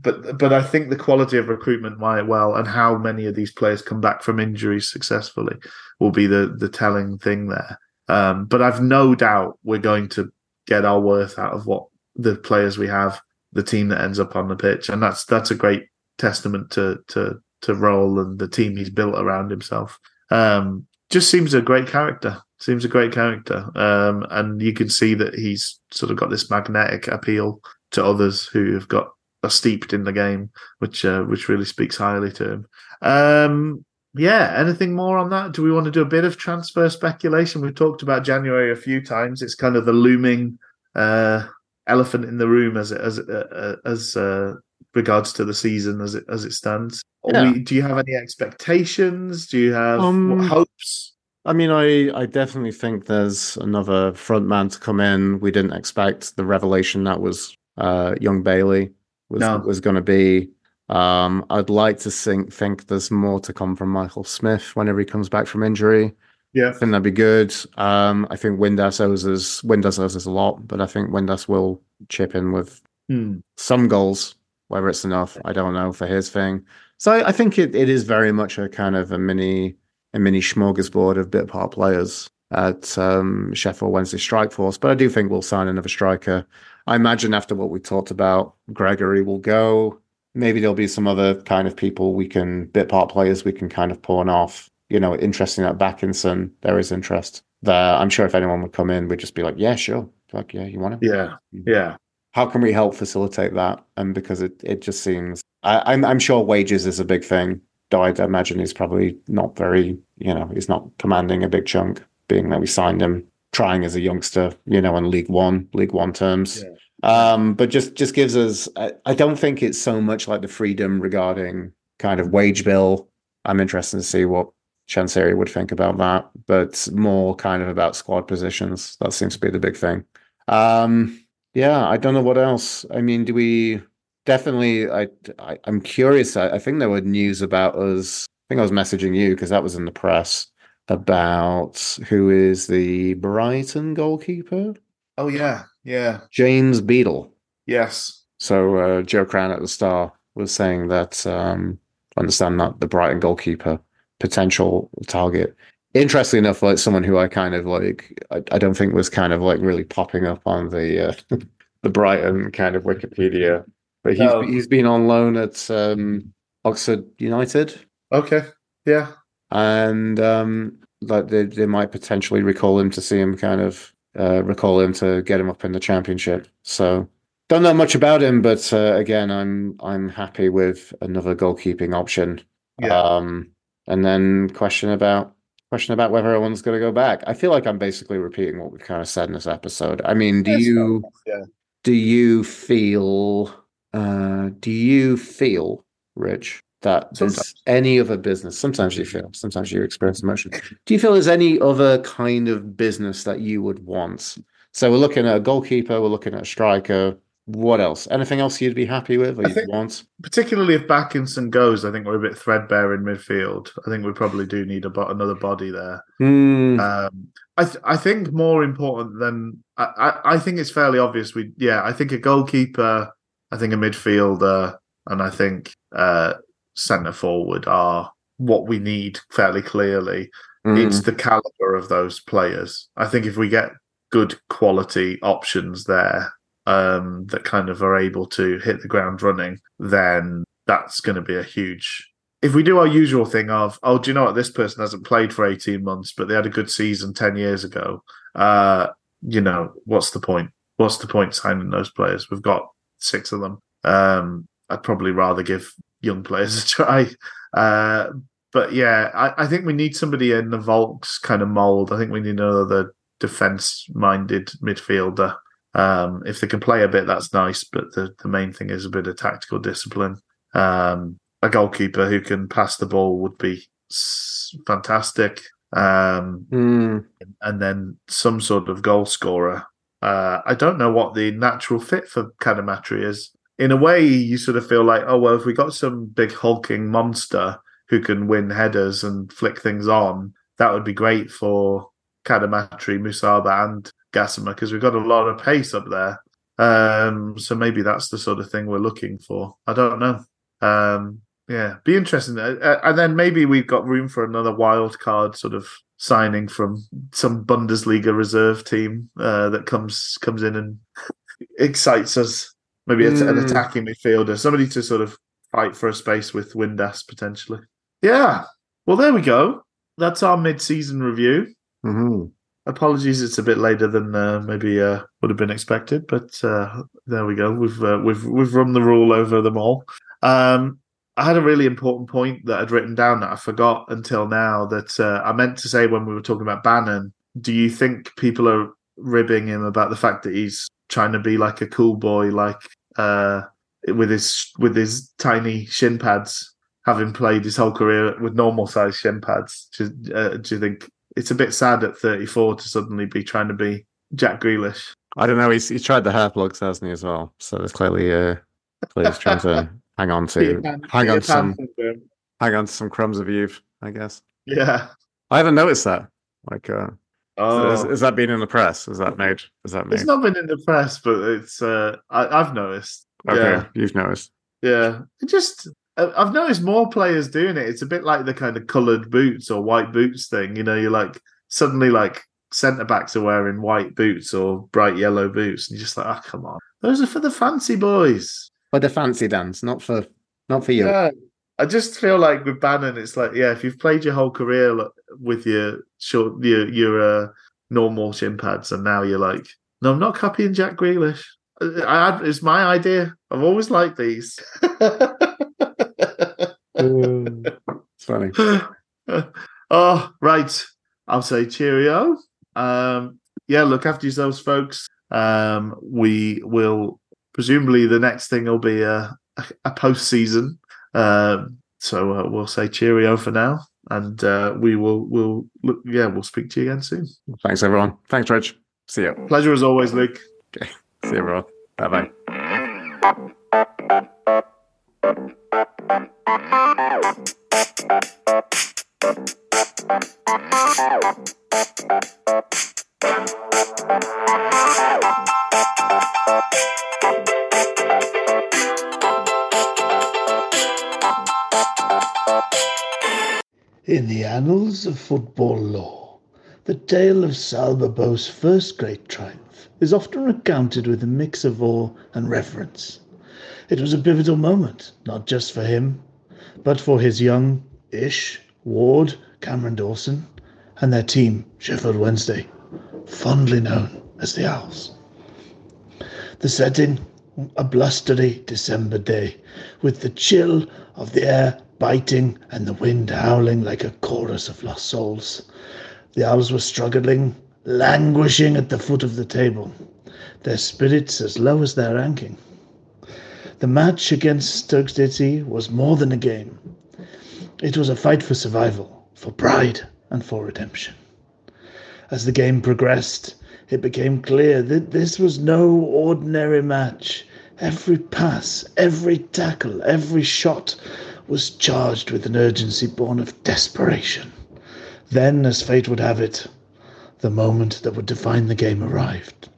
but but i think the quality of recruitment might well and how many of these players come back from injuries successfully will be the the telling thing there. Um but i've no doubt we're going to get our worth out of what the players we have the team that ends up on the pitch and that's that's a great testament to to to Röhl and the team he's built around himself. Um just seems a great character Seems a great character, um, and you can see that he's sort of got this magnetic appeal to others who have got are steeped in the game, which uh, which really speaks highly to him. Um, yeah, anything more on that? Do we want to do a bit of transfer speculation? We've talked about January a few times. It's kind of the looming uh, elephant in the room as it, as uh, as uh, regards to the season as it as it stands. Yeah. We, do you have any expectations? Do you have um, hopes? I mean, I, I definitely think there's another front man to come in. We didn't expect the revelation that was uh, young Bailey was no. was going to be. Um, I'd like to think think there's more to come from Michael Smith whenever he comes back from injury. Yeah, I think that'd be good. Um, I think Windass owes us Windass owes us a lot, but I think Windass will chip in with hmm. some goals. Whether it's enough, I don't know for his thing. So I, I think it, it is very much a kind of a mini a mini smorgasbord of bit part players at um, Sheffield Wednesday Strike Force. But I do think we'll sign another striker. I imagine after what we talked about, Gregory will go. Maybe there'll be some other kind of people we can bit part players we can kind of pawn off. You know, interesting at Bakinson, there is interest there. I'm sure if anyone would come in, we'd just be like, yeah, sure. Like, yeah, you want it? Yeah, yeah. How can we help facilitate that? And because it, it just seems, I, I'm, I'm sure wages is a big thing I'd imagine he's probably not very, you know, he's not commanding a big chunk, being that we signed him trying as a youngster, you know, in League One, League One terms. Um, but just just gives us. I, I don't think it's so much like the freedom regarding kind of wage bill. I'm interested to see what Chansiri would think about that, but more kind of about squad positions. That seems to be the big thing. Um, yeah, I don't know what else. I mean, do we definitely? I, I am curious. I, I, think there were news about us. I think I was messaging you because that was in the press about who is the Brighton goalkeeper. Oh yeah, yeah, James Beadle. Yes. So uh, Joe Crann at the Star was saying that. Um, understand that the Brighton goalkeeper potential target. Interestingly enough, like someone who I kind of like, I, I don't think was kind of like really popping up on the uh, [LAUGHS] the Brighton kind of Wikipedia, but he's no. he's been on loan at um, Oxford United. Okay, yeah, and um, like they they might potentially recall him to see him kind of uh, recall him to get him up in the championship. So don't know much about him, but uh, again, I'm I'm happy with another goalkeeping option. Yeah. Um, and then question about question about whether everyone's going to go back. I feel like I'm basically repeating what we've kind of said in this episode. I mean, do you yeah. do you feel uh, do you feel Rich that sometimes. there's any other business? Sometimes you feel, sometimes you experience emotion. Do you feel there's any other kind of business that you would want? So we're looking at a goalkeeper, we're looking at a striker, what else? Anything else you'd be happy with or you want? Particularly if Bakinson goes, I think we're a bit threadbare in midfield. I think we probably do need a, another body there. Mm. Um, I th- I think more important than I, I, I think it's fairly obvious. We yeah, I think a goalkeeper, I think a midfielder, and I think uh, centre forward are what we need fairly clearly. Mm. It's the caliber of those players. I think if we get good quality options there, um, that kind of are able to hit the ground running, then that's going to be a huge. If we do our usual thing of, oh, do you know what? This person hasn't played for 18 months, but they had a good season 10 years ago. Uh, you know, what's the point? What's the point signing those players? We've got six of them. Um, I'd probably rather give young players [LAUGHS] a try. Uh, but yeah, I, I, think we need somebody in the Volks kind of mold. I think we need another defense minded midfielder. Um, if they can play a bit, that's nice. But the, the main thing is a bit of tactical discipline. Um, a goalkeeper who can pass the ball would be fantastic. Um, mm. And then some sort of goal scorer. Uh, I don't know what the natural fit for Cadamarteri is. In a way, you sort of feel like, oh, well, if we got some big hulking monster who can win headers and flick things on, that would be great for Cadamarteri, Musaba, and Gassama because we've got a lot of pace up there. Um, so maybe that's the sort of thing we're looking for. I don't know. Um, yeah, be interesting. Uh, uh, and then maybe we've got room for another wild card sort of signing from some Bundesliga reserve team uh, that comes comes in and excites us. Maybe mm. an attacking midfielder, somebody to sort of fight for a space with Windass potentially. Yeah. Well, there we go. That's our mid-season review. Mm-hmm. Apologies, it's a bit later than uh, maybe uh, would have been expected, but uh, there we go. We've uh, we've we've run the rule over them all. Um, I had a really important point that I'd written down that I forgot until now. That uh, I meant to say when we were talking about Bannan. Do you think people are ribbing him about the fact that he's trying to be like a cool boy, like uh, with his with his tiny shin pads, having played his whole career with normal size shin pads? Do, do you think it's a bit sad at 34 to suddenly be trying to be Jack Grealish. I don't know. He's he's tried the hair plugs, hasn't he, as well? So there's clearly uh, clearly he's trying to hang on to hang on some hang on to some crumbs of youth, I guess. Yeah, I haven't noticed that. Like, uh, oh, is, is, that been in the press? Is that made? Is that made? It's not been in the press, but it's uh, I, have noticed. Okay, yeah. you've noticed. Yeah, it just I've noticed more players doing it. It's a bit like the kind of coloured boots or white boots thing. You know, you're like suddenly like centre backs are wearing white boots or bright yellow boots, and you're just like, oh come on, those are for the fancy boys. For the fancy dance, not for not for you. Yeah. I just feel like with Bannan, it's like, yeah, if you've played your whole career with your short, your your uh, normal shin pads, and now you're like, no, I'm not copying Jack Grealish. I, I, it's my idea. I've always liked these. [LAUGHS] it's funny. [LAUGHS] oh, right. I'll say cheerio. Um, yeah, look after yourselves, folks. Um, we will presumably the next thing will be a a, post season. Um, so uh, we'll say cheerio for now, and uh, we will will look. Yeah, we'll speak to you again soon. Thanks, everyone. Thanks, Rich. See you. Pleasure as always, Luke. Okay. See you, everyone. Bye bye. In the annals of football lore, the tale of Sal Bobo's first great triumph is often recounted with a mix of awe and reverence. It was a pivotal moment, not just for him, but for his young Ish, Ward, Cameron Dawson, and their team, Sheffield Wednesday, fondly known as the Owls. The setting, a blustery December day, with the chill of the air biting and the wind howling like a chorus of lost souls. The owls were struggling, languishing at the foot of the table, their spirits as low as their ranking. The match against Stoke City was more than a game. It was a fight for survival, for pride, and for redemption. As the game progressed, it became clear that this was no ordinary match. Every pass, every tackle, every shot was charged with an urgency born of desperation. Then, as fate would have it, the moment that would define the game arrived.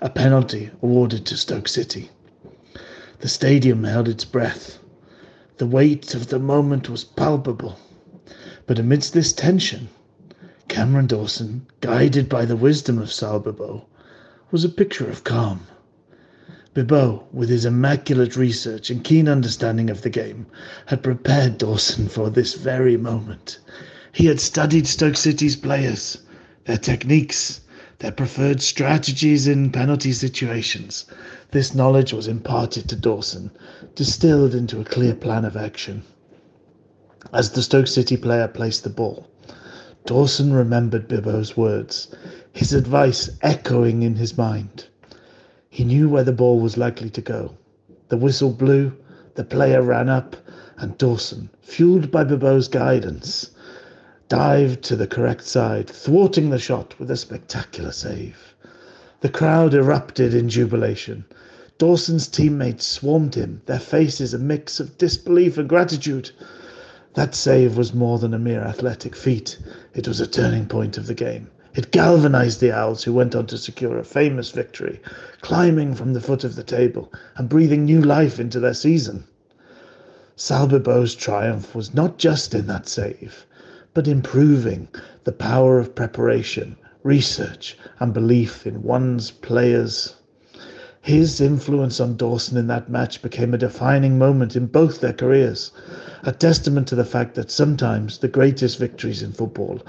A penalty awarded to Stoke City. The stadium held its breath. The weight of the moment was palpable. But amidst this tension, Cameron Dawson, guided by the wisdom of Sal Bibbo, was a picture of calm. Bibbo, with his immaculate research and keen understanding of the game, had prepared Dawson for this very moment. He had studied Stoke City's players, their techniques, their preferred strategies in penalty situations. This knowledge was imparted to Dawson, distilled into a clear plan of action. As the Stoke City player placed the ball, Dawson remembered Bibbo's words, his advice echoing in his mind. He knew where the ball was likely to go. The whistle blew, the player ran up, and Dawson, fueled by Bibbo's guidance, dived to the correct side, thwarting the shot with a spectacular save. The crowd erupted in jubilation. Dawson's teammates swarmed him, their faces a mix of disbelief and gratitude. That save was more than a mere athletic feat. It was a turning point of the game. It galvanized the Owls, who went on to secure a famous victory, climbing from the foot of the table and breathing new life into their season. Sal triumph was not just in that save, but in proving the power of preparation, research, and belief in one's players. His influence on Dawson in that match became a defining moment in both their careers, a testament to the fact that sometimes the greatest victories in football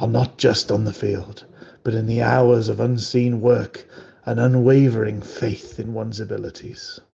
are not just on the field, but in the hours of unseen work and unwavering faith in one's abilities.